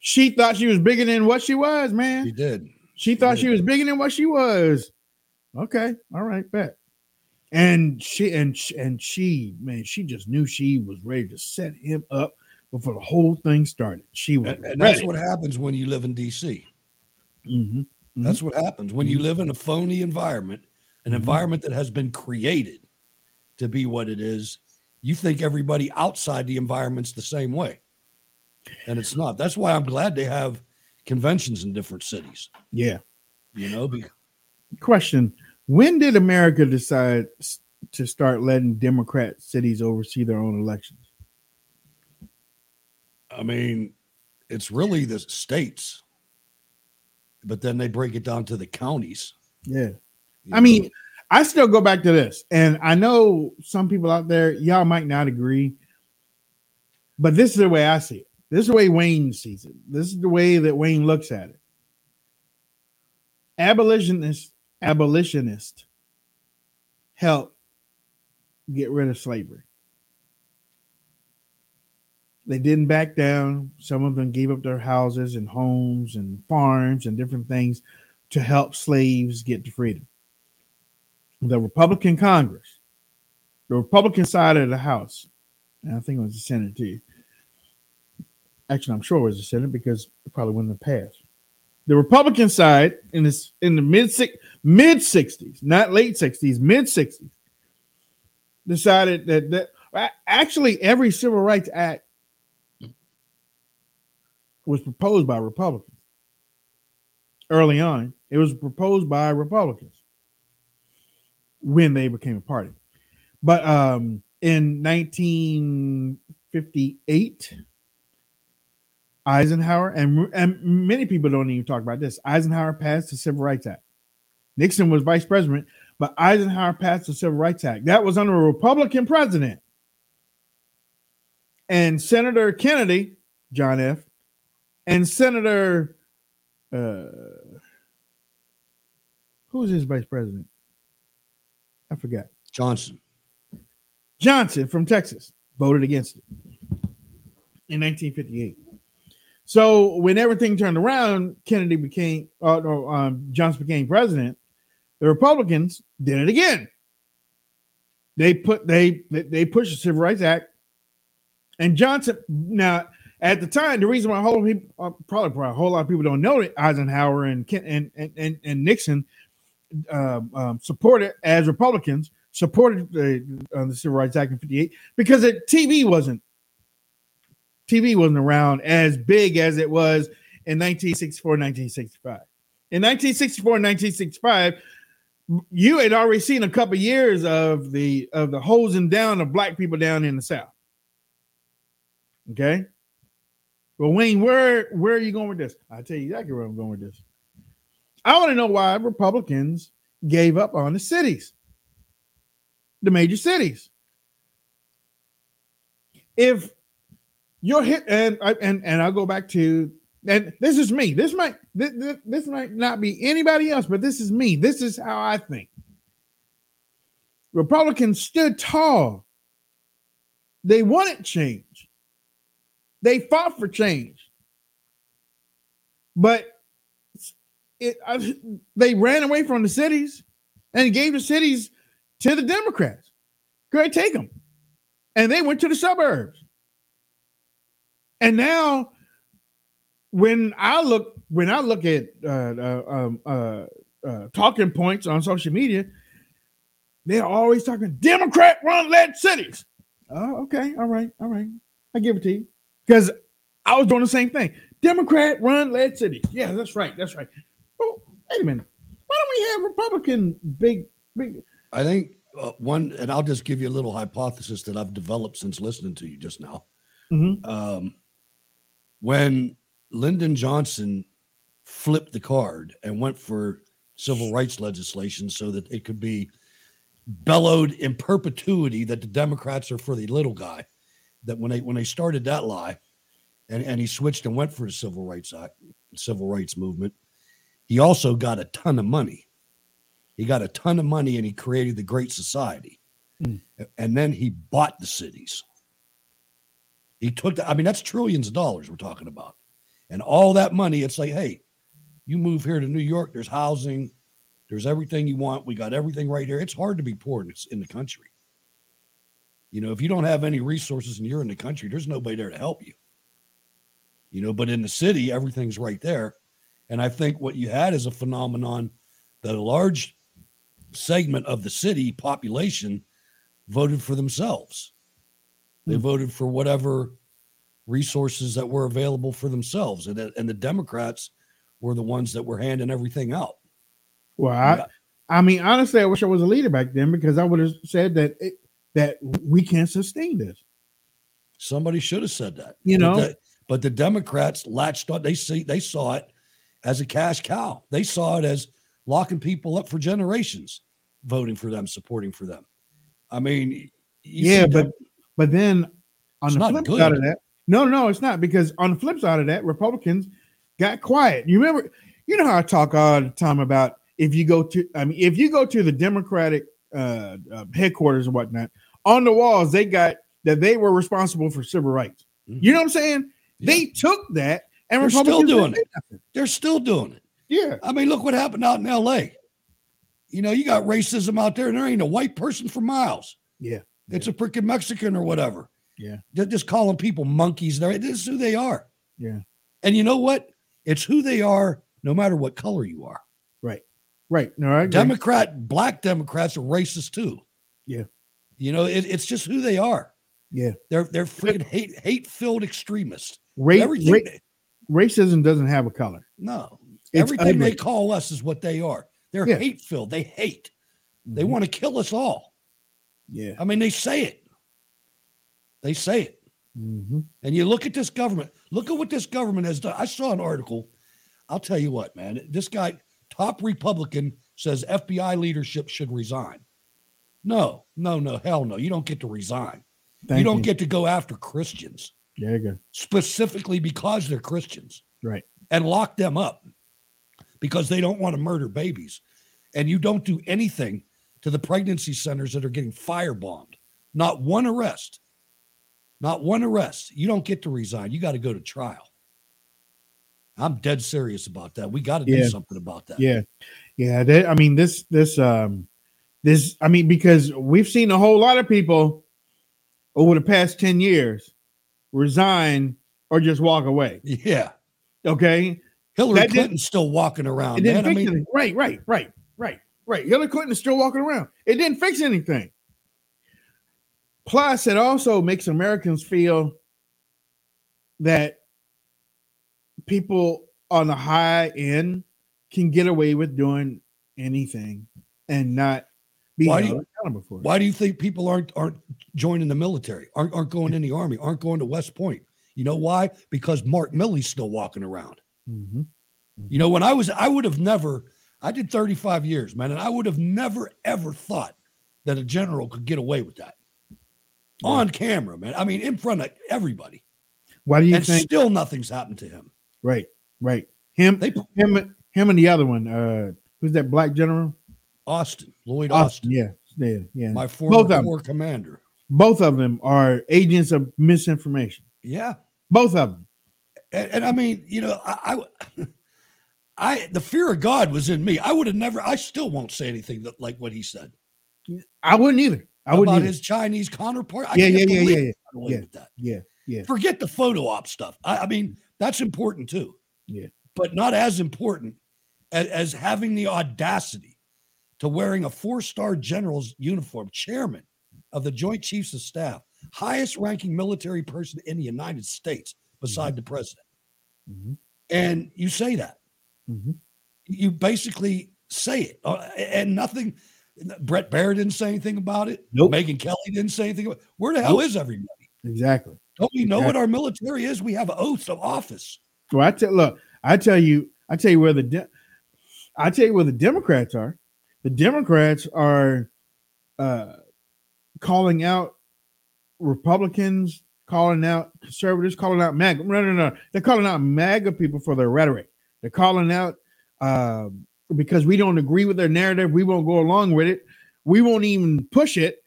she thought she was bigger than what she was, man. She did. She thought she was bigger than what she was. Okay, all right, bet. And she and she, and she, man, she just knew she was ready to set him up before the whole thing started. She was And, and that's what happens when you live in DC. Mhm. Mm-hmm. That's what happens when you mm-hmm. live in a phony environment, an mm-hmm. environment that has been created to be what it is. You think everybody outside the environment's the same way, and it's not. That's why I'm glad they have conventions in different cities. Yeah. You know, be- Question: When did America decide to start letting Democrat cities oversee their own elections? I mean, it's really the states, but then they break it down to the counties. Yeah. you I mean, know. I still go back to this, and I know some people out there, y'all might not agree, but this is the way I see it. This is the way Wayne sees it. This is the way that Wayne looks at it. Abolitionists, abolitionists help get rid of slavery. They didn't back down. Some of them gave up their houses and homes and farms and different things to help slaves get to freedom. The Republican Congress, the Republican side of the House, and I think it was the Senate too. Actually, I'm sure it was the Senate because it probably wouldn't have passed. The Republican side in this in the mid mid 60s, not late 60s, mid 60s, decided that that actually every civil rights act was proposed by Republicans. Early on, it was proposed by Republicans when they became a party. But um, in 1958, Eisenhower and and many people don't even talk about this. Eisenhower passed the Civil Rights Act. Nixon was vice president, but Eisenhower passed the Civil Rights Act. That was under a Republican president. And Senator Kennedy, John F., and Senator, uh, who was his vice president? I forgot. Johnson. Johnson from Texas voted against it in 1958. So when everything turned around, Kennedy became, uh, um, Johnson became president. The Republicans did it again. They put they they- pushed the Civil Rights Act, and Johnson. Now at the time, the reason why a whole people, uh, probably, probably a whole lot of people don't know it, Eisenhower and, and and and Nixon um, um, supported as Republicans supported the, uh, the Civil Rights Act in '58 because the TV wasn't TV wasn't around as big as it was in 1964, 1965. In 1964 1965, you had already seen a couple years of the of the hosing down of black people down in the South. Okay. Well, Wayne, where where are you going with this? I'll tell you exactly where I'm going with this. I want to know why Republicans gave up on the cities, the major cities. If you're hit, and I- and and I'll go back to, and this is me. This might this, this, might not be anybody else, but this is me. This is how I think. Republicans stood tall. They wanted change. They fought for change. But it, I, they ran away from the cities and gave the cities to the Democrats. Ahead, take them. And they went to the suburbs. And now, when I look, when I look at uh, uh, um, uh, uh, talking points on social media, they're always talking Democrat run led cities. Oh, okay, all right, all right. I give it to you because I was doing the same thing. Democrat run led cities. Yeah, that's right. That's right. Oh, wait a minute. Why don't we have Republican big, big? I think uh, one, and I'll just give you a little hypothesis that I've developed since listening to you just now. Mhm. Um, when Lyndon Johnson flipped the card and went for civil rights legislation so that it could be bellowed in perpetuity that the Democrats are for the little guy. That when they when they started that lie, and, and he switched and went for the civil rights act, civil rights movement, he also got a ton of money. He got a ton of money and he created the Great Society. Mm. And then he bought the cities. He took the, I mean, that's trillions of dollars we're talking about. And all that money, it's like, hey, you move here to New York, there's housing, there's everything you want. We got everything right here. It's hard to be poor in, in the country. You know, if you don't have any resources and you're in the country, there's nobody there to help you. You know, but in the city, everything's right there. And I think what you had is a phenomenon that a large segment of the city population voted for themselves. They hmm. voted for whatever resources that were available for themselves. And, the- and the Democrats were the ones that were handing everything out. Well, I, I mean, honestly, I wish I was a leader back then because I would have said that it, that we can't sustain this. Somebody should have said that. You But know? the- but the Democrats latched on. They see they saw it as a cash cow. They saw it as locking people up for generations, voting for them, supporting for them. I mean, yeah, but but then on It's the flip good. side of that, no, no, it's not because on the flip side of that, Republicans got quiet. You remember, you know how I talk all the time about if you go to, I mean, if you go to the Democratic uh, uh, headquarters and whatnot, on the walls they got that they were responsible for civil rights. You know what I'm saying? They took that and Mm-hmm. They're still doing it. nothing. They're still doing it. Yeah. I mean, look what happened out in L.A. You know, you got racism out there, and there ain't a white person for miles. Yeah. It's a freaking Mexican or whatever. Yeah. They're just calling people monkeys. This is who they are. Yeah. And you know what? It's who they are, no matter what color you are. Right. Right. No, I agree. Democrat, black Democrats are racist too. Yeah. You know, it, it's just who they are. Yeah. They're they're freaking hate hate filled extremists. Ra- ra- racism doesn't have a color. no, It's everything they call us is what they are. They're Yeah. hate filled. They hate. They Mhm. want to kill us all. Yeah. I mean, they say it. They say it. Mm-hmm. And you look at this government. Look at what this government has done. I saw an article. I'll tell you what, man. This guy, top Republican, says FBI leadership should resign. No, no, no, hell no. You don't get to resign. Thank you don't you. get to go after Christians There you go. specifically because they're Christians Right. and lock them up because they don't want to murder babies. And you don't do anything to the pregnancy centers that are getting firebombed. Not one arrest. Not one arrest. You don't get to resign. You got to go to trial. I'm dead serious about that. We got to do something about that. Yeah. Yeah. They, I mean, this, this, um, this, I mean, because we've seen a whole lot of people over the past 10 years resign or just walk away. Yeah. Okay. Hillary That Clinton's still walking around. I mean. Right, right, right, right. Hillary Clinton is still walking around. It didn't fix anything. Plus, it also makes Americans feel that people on the high end can get away with doing anything and not be Why do held you- accountable for it. Why do you think people aren't aren't joining the military? Aren't aren't going in the army? Aren't going to West Point? You know why? Because Mark Milley's still walking around. Mhm. You know, when I was, I would have never. I did 35 years, man, and I would have never ever thought that a general could get away with that on camera, man. I mean, in front of everybody, Why do you and think? still nothing's happened to him. right, right. Him, they, him, him, and the other one. Uh, who's that black general? Austin, Lloyd Austin, Yeah, yeah, yeah. my Both former corps commander. Both of them are agents of misinformation. Yeah, Both of them. and, and I mean, you know, I, I, I, the fear of God was in me. I would have never. I still won't say anything that, like what he said I wouldn't either. I wouldn't about either. his Chinese counterpart. I yeah, can't yeah, yeah, yeah, yeah, yeah, yeah, yeah, Forget the photo op stuff. I, I mean, that's important too, yeah. but not as important as, as having the audacity to wearing a four-star general's uniform, chairman of the Joint Chiefs of Staff, highest-ranking military person in the United States beside the president, Mhm. and you say that. Mhm. You basically say it, uh, and nothing. Bret Baier didn't say anything about it. Nope. Megyn Kelly didn't say anything. About it. Where the hell Nope. is everybody? Exactly. Don't we know what our military is? We have oaths of office. Well, I tell look, I tell you, I tell you where the de- I tell you where the Democrats are. The Democrats are uh, calling out Republicans, calling out conservatives, calling out MAGA. No, no, no. They're calling out MAGA people for their rhetoric. They're calling out uh, because we don't agree with their narrative. We won't go along with it. We won't even push it.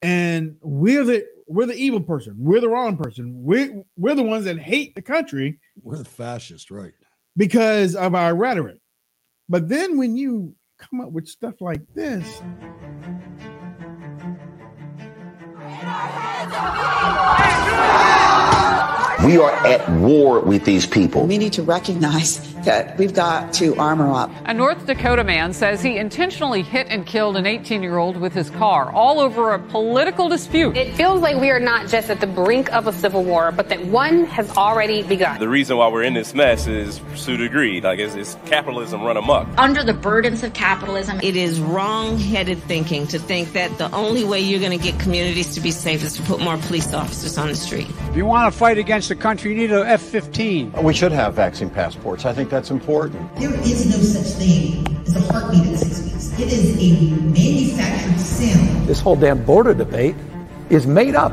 And we're the we're the evil person. We're the wrong person. We're we're the ones that hate the country. We're the fascist, right? Because of our rhetoric. But then when you come up with stuff like this, We are at war with these people. We need to recognize that we've got to armor up. A North Dakota man says he intentionally hit and killed an 18 year old with his car, all over a political dispute. It feels like we are not just at the brink of a civil war, but that one has already begun. The reason why we're in this mess is pursuit of greed. Like it's, it's capitalism run amok. Under the burdens of capitalism, it is wrong headed thinking to think that the only way you're going to get communities to be safe is to put more police officers on the street. If you want to fight against the country, you need an F 15. We should have vaccine passports. I think that's important. There is no such thing as a heartbeat at six weeks. It is a manufactured sound. This whole damn border debate is made up.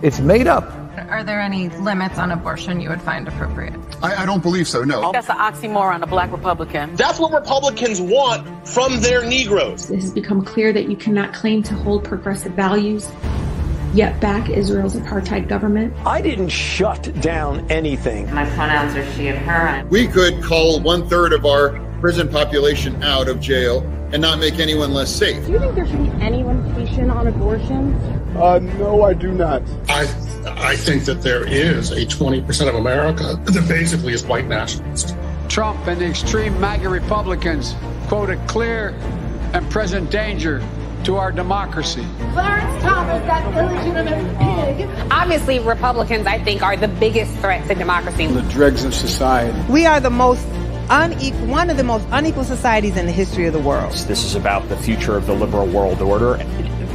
It's made up. Are there any limits on abortion you would find appropriate? I, I don't believe so, no. That's an oxymoron, a black Republican. That's what Republicans want from their Negroes. It has become clear that you cannot claim to hold progressive values yet back Israel's apartheid government. I didn't shut down anything. My pronouns are she and her. We could call one third of our prison population out of jail and not make anyone less safe. Do you think there should be any limitation on abortion? Uh, no, I do not. I I think that there is a 20% of America that basically is white nationalist. Trump and the extreme MAGA Republicans quote a clear and present danger to our democracy. Clarence Thomas, that illegitimate pig. Obviously, Republicans, I think, are the biggest threat to democracy. The dregs of society. We are the most unequal, one of the most unequal societies in the history of the world. This is about the future of the liberal world order.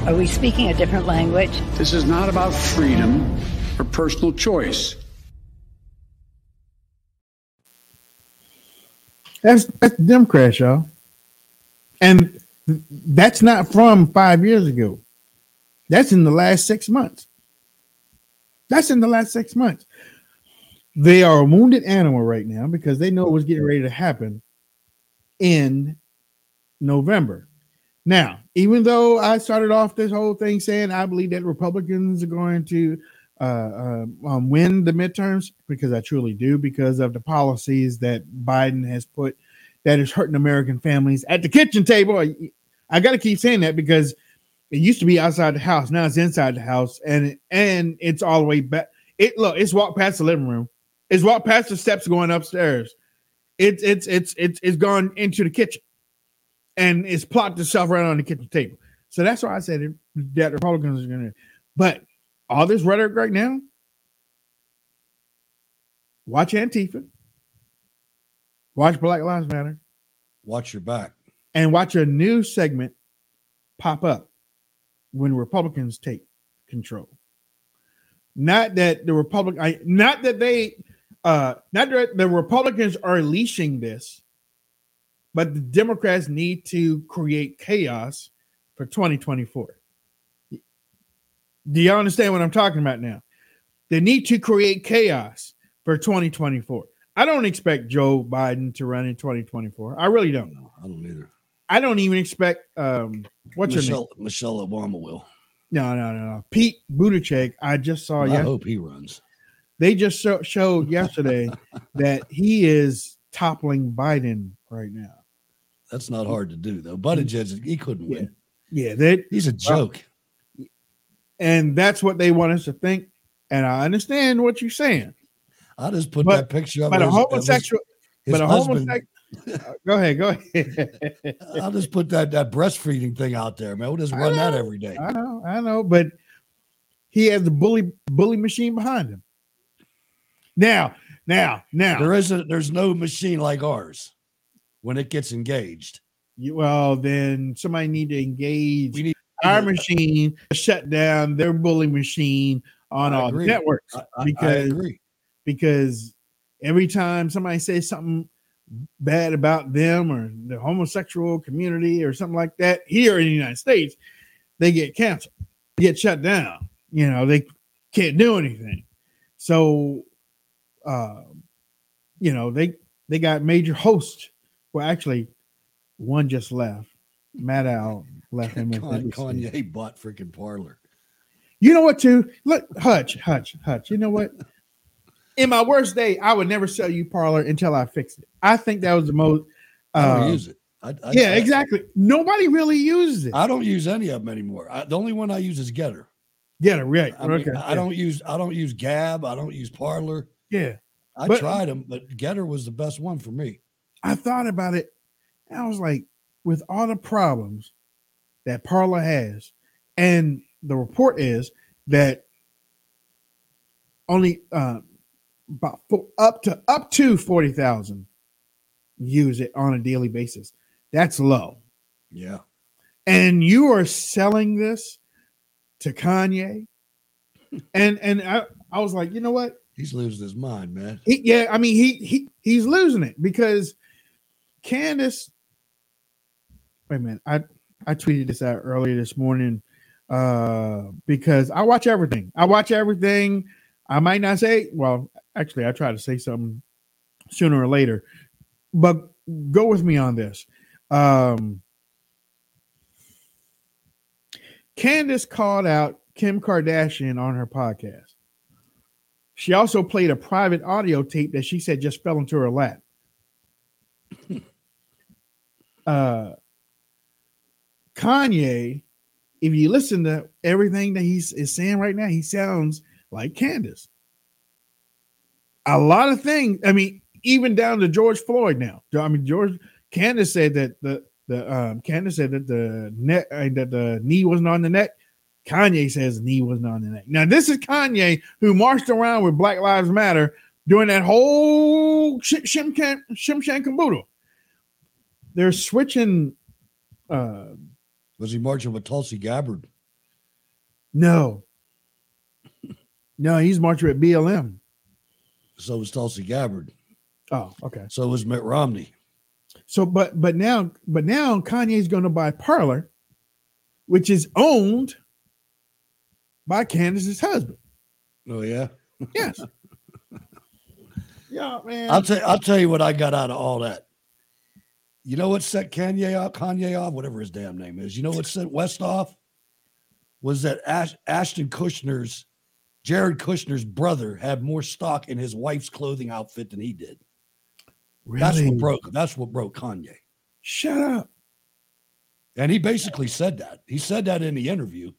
Are we speaking a different language? This is not about freedom or personal choice. that's that's Democrats, y'all. And that's not from five years ago. That's in the last six months. That's in the last six months. They are a wounded animal right now because they know what's getting ready to happen in November. Now, even though I started off this whole thing saying I believe that Republicans are going to uh, uh, um, win the midterms, because I truly do, because of the policies that Biden has put that is hurting American families at the kitchen table. I, I got to keep saying that because it used to be outside the house, now it's inside the house, and and it's all the way back. It look, it's walked past the living room, it's walked past the steps going upstairs. It's it's it's it's it's gone into the kitchen, and it's plopped itself right on the kitchen table. So that's why I said it, that Republicans are going to. But all this rhetoric right now, watch Antifa, watch Black Lives Matter, Watch your back. and watch a new segment pop up when Republicans take control. Not that the Republic, not that they, uh, not that the Republicans are leashing this, but the Democrats need to create chaos for 2024. Do y'all understand what I'm talking about now? They need to create chaos for 2024. I don't expect Joe Biden to run in 2024. I really don't. I don't either. I don't even expect um what's her name? Michelle, Michelle Obama will. No, no, no, no. Pete Buttigieg. I just saw. I yes- hope he runs. They just show, showed yesterday <laughs> that he is toppling Biden right now. That's not hard to do though. Buttigieg, he couldn't win. Yeah, that He's a joke. and that's what they want us to think. And I understand what you're saying. I just put But- that picture up. But a of his- his- homosexual, his but a homosexual. Uh, go ahead, go ahead. <laughs> I'll just put that that breastfeeding thing out there, man. We'll just I run that every day. I know, I know, but he has the bully bully machine behind him. Now, now, now. There isn't. There's no machine like ours when it gets engaged. You, well, then somebody need to engage We need our machine, shut down their bully machine on I all networks I- I- I because agree. because every time somebody says something bad about them or the homosexual community or something like that here in the United States, they get canceled, get shut down. You know, they can't do anything. So, uh, you know, they they got major hosts. Well, actually, one just left. Maddow left him. Con-. Kanye bought freaking Parler. You know what, too? Look, Hutch, Hutch, Hutch. You know what? In my worst day, I would never sell you Parler until I fix it. I think that was the most. I uh, use it. I, I, yeah, I- exactly. Nobody really uses it. I don't use any of them anymore. I, the only one I use is GETTR. GETTR, right. I, mean, okay. I yeah. don't use I don't use Gab. I don't use Parler. Yeah. I But- tried them, but GETTR was the best one for me. I thought about it. And I was like, with all the problems that Parler has, and the report is that only uh, about up to up to forty thousand use it on a daily basis. That's low. Yeah. and you are selling this to Kanye, <laughs> and and I, I was like, you know what? He's losing his mind, man. He, yeah, I mean he he he's losing it because Candace. Wait a minute, I I tweeted this out earlier this morning uh because I watch everything. I watch everything. I might not say well, actually, I try to say something sooner or later, but go with me on this. Um Candace called out Kim Kardashian on her podcast. She also played a private audio tape that she said just fell into her lap. <laughs> uh, Kanye, if you listen to everything that he's is saying right now, he sounds like Candace. A lot of things. I mean, even down to George Floyd now. I mean, George Candace said that the the um Candace said that the neck uh, that the knee wasn't on the neck. Kanye says the knee wasn't on the neck. Now, this is Kanye who marched around with Black Lives Matter during that whole shim shim shim shim sham caboodle. They're switching. Uh, Was he marching with Tulsi Gabbard? no, no, he's marching with BLM. So was Tulsi Gabbard. Oh, okay. So was Mitt Romney. So, but but now, but now Kanye's going to buy Parler, which is owned by Candace's husband. Oh yeah. Yes. <laughs> yeah, man. I'll tell I'll tell you what I got out of all that. You know what set Kanye off, Kanye off, whatever his damn name is. You know what set West off? Was that Ash, Ashton Kushner's, Jared Kushner's brother had more stock in his wife's clothing outfit than he did. Really? That's what broke. That's what broke Kanye. Shut up. And he basically said that. He said that in the interview.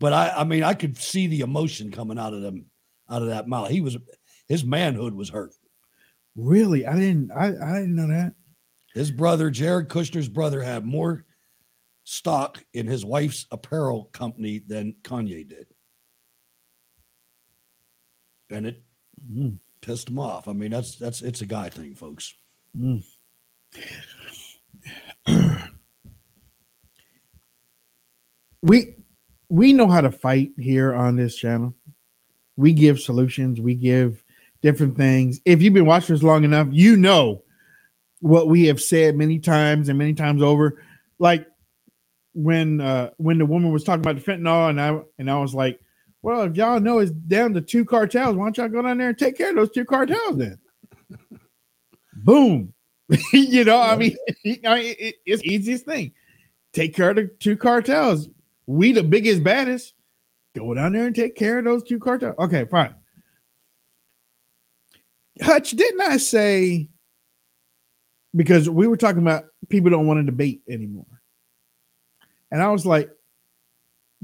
But I, I mean, I could see the emotion coming out of them, out of that mouth. He was, his manhood was hurt. Really? I didn't. I I didn't know that. His brother, Jared Kushner's brother, had more stock in his wife's apparel company than Kanye did. And it Mm. pissed him off. I mean, that's that's it's a guy thing, folks. Mm. <clears throat> we we know how to fight here on this channel. We give solutions. We give different things. If you've been watching us long enough, you know what we have said many times and many times over. Like when uh when the woman was talking about the fentanyl, and I and I was like, well, if y'all know it's down to two cartels, why don't y'all go down there and take care of those two cartels then? <laughs> Boom. <laughs> you know, I mean, <laughs> I mean, it- it's the easiest thing. Take care of the two cartels. We the biggest, baddest. Go down there and take care of those two cartels. Okay, fine. Hutch, didn't I say because we were talking about people don't want to debate anymore. And I was like,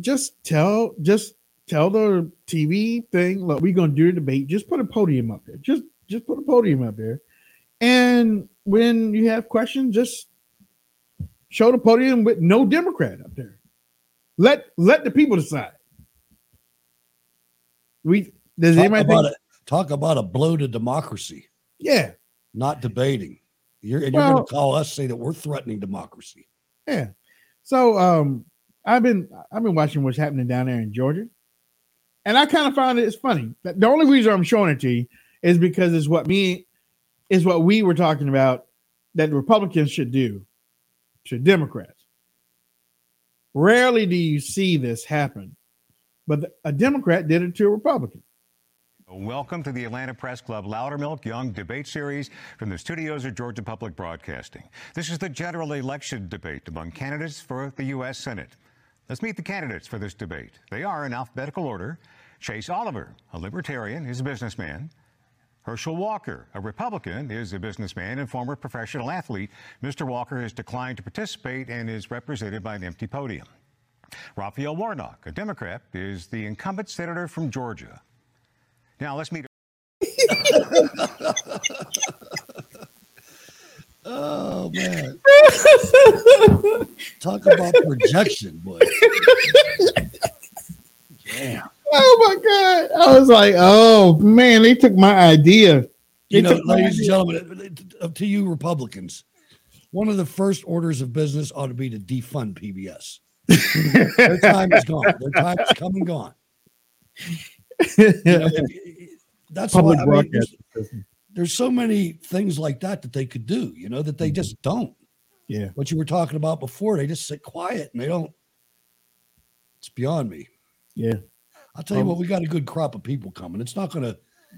just tell, just tell the TV thing, look, we're gonna do a debate. Just put a podium up there. Just just put a podium up there. And when you have questions, just show the podium with no Democrat up there. Let let the people decide. We does Talk anybody about, think? a, talk about a blow to democracy, Yeah, not debating. You're and you're going to call us say that we're threatening democracy. yeah. So um I've been I've been watching what's happening down there in Georgia. And I kind of found it it's funny. The only reason I'm showing it to you is because it's what me is what we were talking about that Republicans should do to Democrats. Rarely do you see this happen, but a Democrat did it to a Republican. Welcome to the Atlanta Press Club Loudermilk Young debate series from the studios of Georgia Public Broadcasting. This is the general election debate among candidates for the U.S. Senate. Let's meet the candidates for this debate. They are in alphabetical order Chase Oliver, a libertarian, is a businessman. Herschel Walker, a Republican, is a businessman and former professional athlete. Mr. Walker has declined to participate and is represented by an empty podium. Raphael Warnock, a Democrat, is the incumbent senator from Georgia. Now let's meet. <laughs> oh <laughs> man! <laughs> Talk about projection, boy. Damn. Oh my god! I was like, oh man, they took my idea. They You know, took my ladies and gentlemen, uh, to you Republicans, one of the first orders of business ought to be to defund PBS. Their time is gone. Their time is come and gone. You know, that's Public why I mean, there's, so many things like that that they could do. You know that they just don't. Yeah. What you were talking about before, they just sit quiet and they don't. It's beyond me. Yeah. I'll tell you Um, what, we got a good crop of people coming. It's not gonna,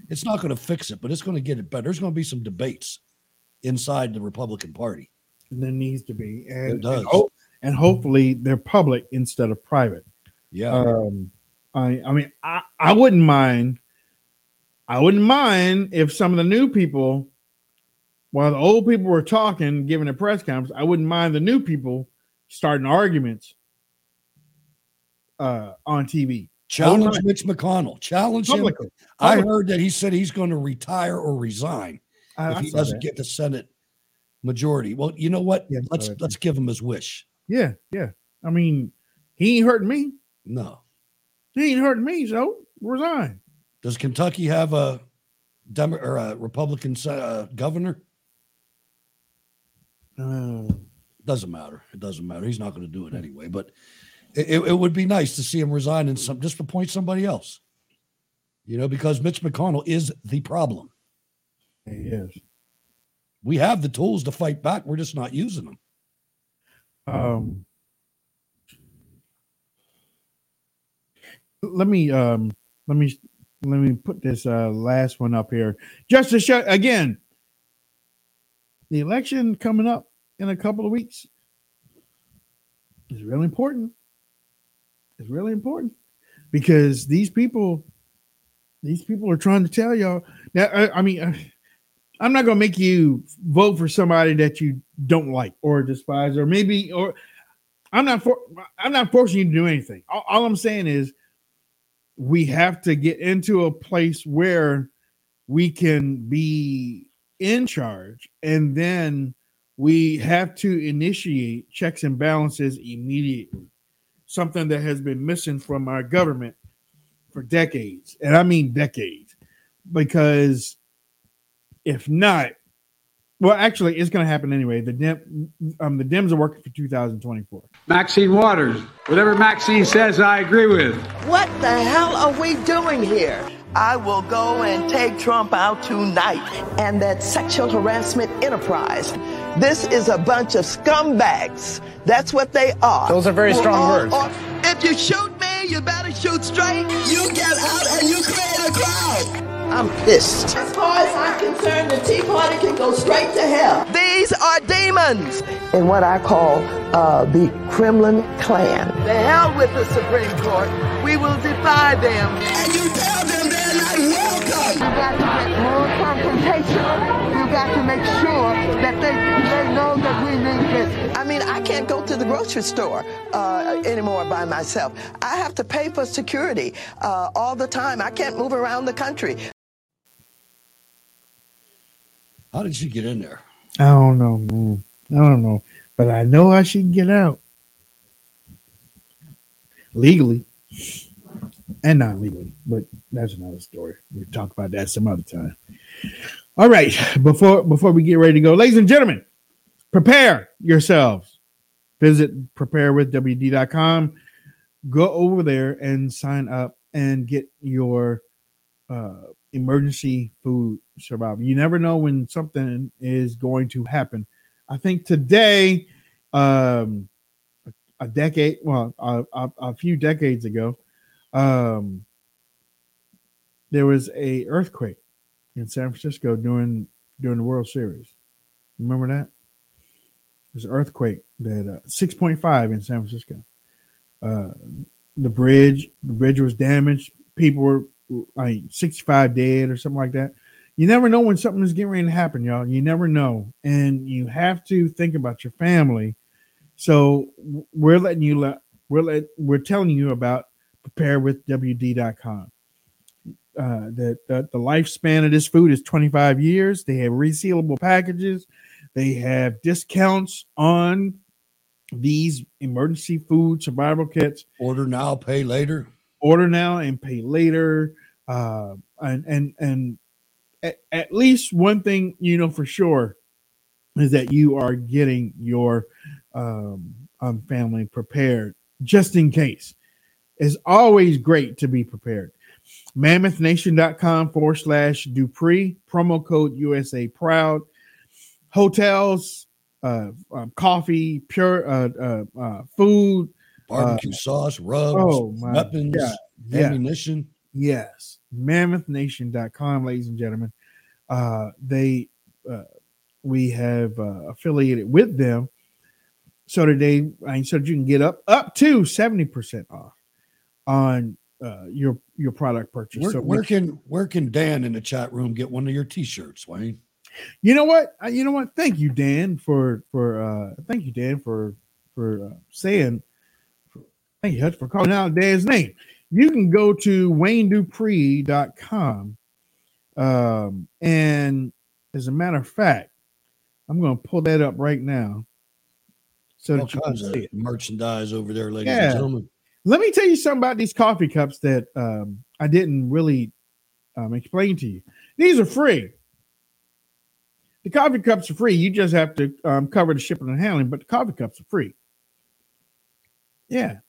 it's not gonna fix it, but it's gonna get it better. There's gonna be some debates inside the Republican Party. And There needs to be, and does. and, ho- and hopefully they're public instead of private. Yeah. Um, I I mean I I wouldn't mind. I wouldn't mind if some of the new people, while the old people were talking, giving a press conference, I wouldn't mind the new people starting arguments uh, on TV. Challenge Mitch McConnell. Challenge him. Publicly. I heard that he said he's going to retire or resign I- if I he doesn't that. get the Senate majority. Well, you know what? Yeah, let's let's give him his wish. Yeah, yeah. I mean, he ain't hurting me. No. He ain't hurting me, so resign. Does Kentucky have a Demo- or a Republican uh, governor? Uh, Doesn't matter. It doesn't matter. He's not going to do it anyway. But it, it, it would be nice to see him resign and some just appoint somebody else. You know, because Mitch McConnell is the problem. he is. We have the tools to fight back. We're just not using them. Um, let me um let me let me put this uh last one up here. Just to show again the election coming up in a couple of weeks is really important. It's really important because these people these people are trying to tell y'all. Now i, I mean uh, i'm not going to make you vote for somebody that you don't like or despise or maybe or i'm not for i'm not forcing you to do anything. All, all i'm saying is we have to get into a place where we can be in charge and then we have to initiate checks and balances immediately. Something that has been missing from our government for decades and i mean decades because if not well actually it's going to happen anyway the Dem, um, the dems are working for 2024 Maxine Waters. Whatever Maxine says, I agree with. What the hell are we doing here? I will go and take Trump out tonight. And that sexual harassment enterprise. This is a bunch of scumbags. That's what they are. Those are very We're strong all- words. all- if you shoot me, you better shoot straight. You get out and you create a crowd. I'm pissed. As far as I'm concerned, the Tea Party can go straight to hell. These are demons in what I call uh, the Kremlin clan. The hell with the Supreme Court. We will defy them. And you tell them they're not welcome. You got to get more confrontation. You got to make sure that they, they know that we need this. I mean, I can't go to the grocery store uh, anymore by myself. I have to pay for security uh, all the time. I can't move around the country. How did she get in there? I don't know, man. I don't know, but I know I should get out legally and not legally. But that's another story. We'll talk about that some other time. All right, before before we get ready to go, ladies and gentlemen, prepare yourselves. Visit preparewithwd.com. Go over there and sign up and get your uh, emergency food survival. You never know when something is going to happen. I think today, um, a decade, well, a, a, a few decades ago, um, there was a earthquake in San Francisco during during the World Series. Remember that? There's an earthquake that uh, 6.5 in San Francisco. Uh, the bridge, the bridge was damaged. People were like 65 dead or something like that. You never know when something is getting ready to happen, y'all. You never know, and you have to think about your family. So we're letting you let we're let, we're telling you about preparewithwd.com. Uh, that, that the lifespan of this food is 25 years. They have resealable packages. They have discounts on these emergency food survival kits. Order now, pay later. Order now and pay later. Uh, and and and at, at least one thing you know for sure is that you are getting your um, um, family prepared just in case. It's always great to be prepared. MammothNation.com forward slash Dupree, promo code USA Proud. Hotels, uh, um, coffee, pure uh, uh, uh food, barbecue sauce, rubs, oh weapons, yeah, ammunition. Yes. MammothNation.com, ladies and gentlemen. Uh, they, uh, we have uh, affiliated with them so today I said you can get up up to 70% off on uh, your your product purchase. Where, so where can where can Dan in the chat room get one of your t-shirts, Wayne? You know what? You know what? Thank you, Dan, for for uh thank you, Dan, for for uh, saying thank you Hutch for calling out Dan's name. You can go to waynedupree.com. Um, and as a matter of fact, I'm going to pull that up right now so All kinds of merchandise over there, ladies yeah. and gentlemen. Let me tell you something about these coffee cups that um, I didn't really um, explain to you. These are free. The coffee cups are free. You just have to um, cover the shipping and handling, but the coffee cups are free. Yeah.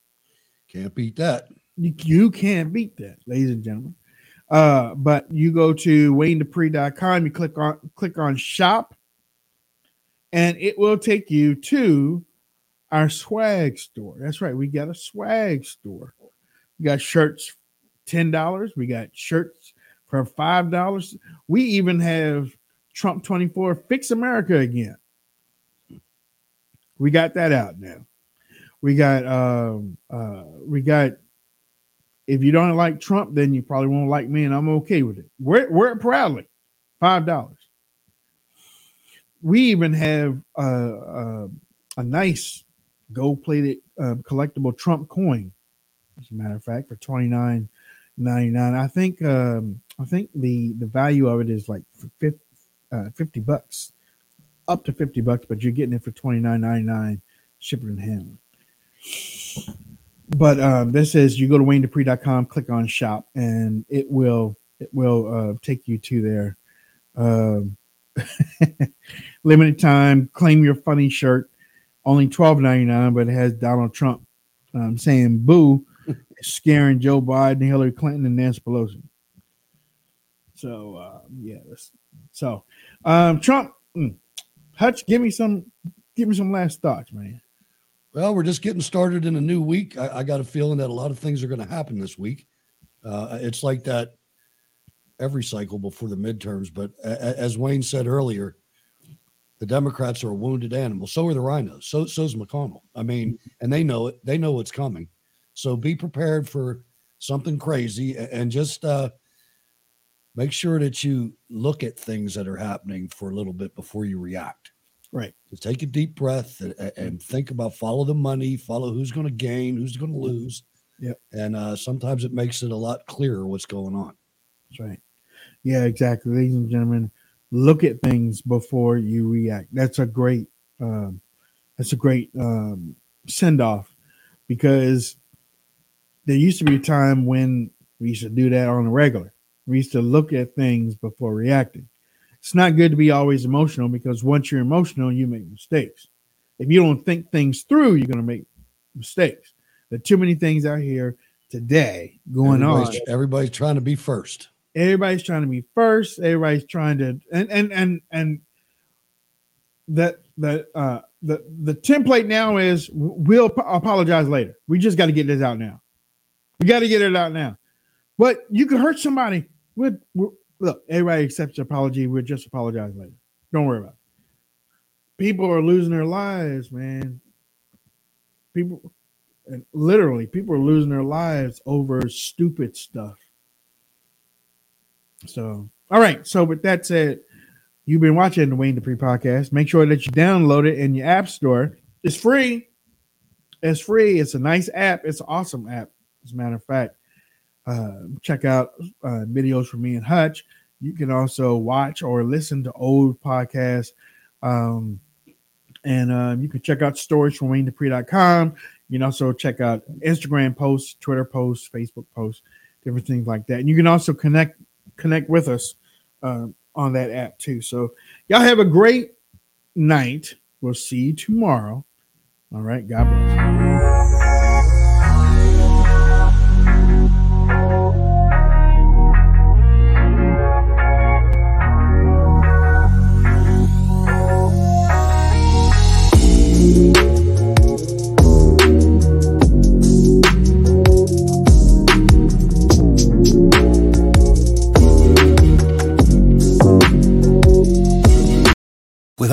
Can't beat that. You, you can't beat that, ladies and gentlemen. Uh, but you go to waynedupree.com, you click on click on shop, and it will take you to our swag store. That's right. We got a swag store. We got shirts $10. We got shirts for $5. We even have Trump 24 Fix America again. We got that out now. We got um uh we got if you don't like Trump, then you probably won't like me, and I'm okay with it. Wear, wear it proudly. Five dollars. We even have a nice gold plated uh, collectible Trump coin. As a matter of fact, for twenty nine ninety nine, I think um, I think the the value of it is like 50, uh, 50 bucks, up to fifty bucks, but you're getting it for twenty nine ninety nine, shipping and handling. But um, this is you go to waynedupree.com, click on shop, and it will it will uh, take you to there. Um, <laughs> limited time, claim your funny shirt only twelve ninety nine, but it has Donald Trump um, saying "boo," <laughs> scaring Joe Biden, Hillary Clinton, and Nancy Pelosi. So uh, yeah, so um, Trump, mm, Hutch, give me some, give me some last thoughts, man. Well, we're just getting started in a new week. I, I got a feeling that a lot of things are going to happen this week. Uh, it's like that every cycle before the midterms. But a, as Wayne said earlier, the Democrats are a wounded animal. So are the RINOs. So so's McConnell. I mean, and they know it. They know what's coming. So be prepared for something crazy and just uh, make sure that you look at things that are happening for a little bit before you react. Right. Just take a deep breath and, and think about follow the money, follow who's going to gain, who's going to lose. Yeah. And uh, sometimes it makes it a lot clearer what's going on. That's right. Yeah, exactly. Ladies and gentlemen, look at things before you react. That's a great um, that's a great um, send off because there used to be a time when we used to do that on a regular. We used to look at things before reacting. It's not good to be always emotional because once you're emotional, you make mistakes. If you don't think things through, you're going to make mistakes. There are too many things out here today going everybody's, on. Everybody's trying to be first. Everybody's trying to be first. Everybody's trying to and and and and that that uh the the template now is we'll apologize later. We just got to get this out now. We got to get it out now. But you can hurt somebody. With look, everybody accepts your apology. We'll just apologize later. Don't worry about it. People are losing their lives, man. People, and literally, people are losing their lives over stupid stuff. So, all right. So, with that said, you've been watching the Wayne Dupree podcast. Make sure that you download it in your app store. It's free. It's free. It's a nice app. It's an awesome app. As a matter of fact, uh, check out uh, videos from me and Hutch. You can also watch or listen to old podcasts. Um, and um, you can check out stories from WayneDupree.com. You can also check out Instagram posts, Twitter posts, Facebook posts, different things like that. And you can also connect connect with us uh, on that app too. So y'all have a great night. We'll see you tomorrow. All right. God bless.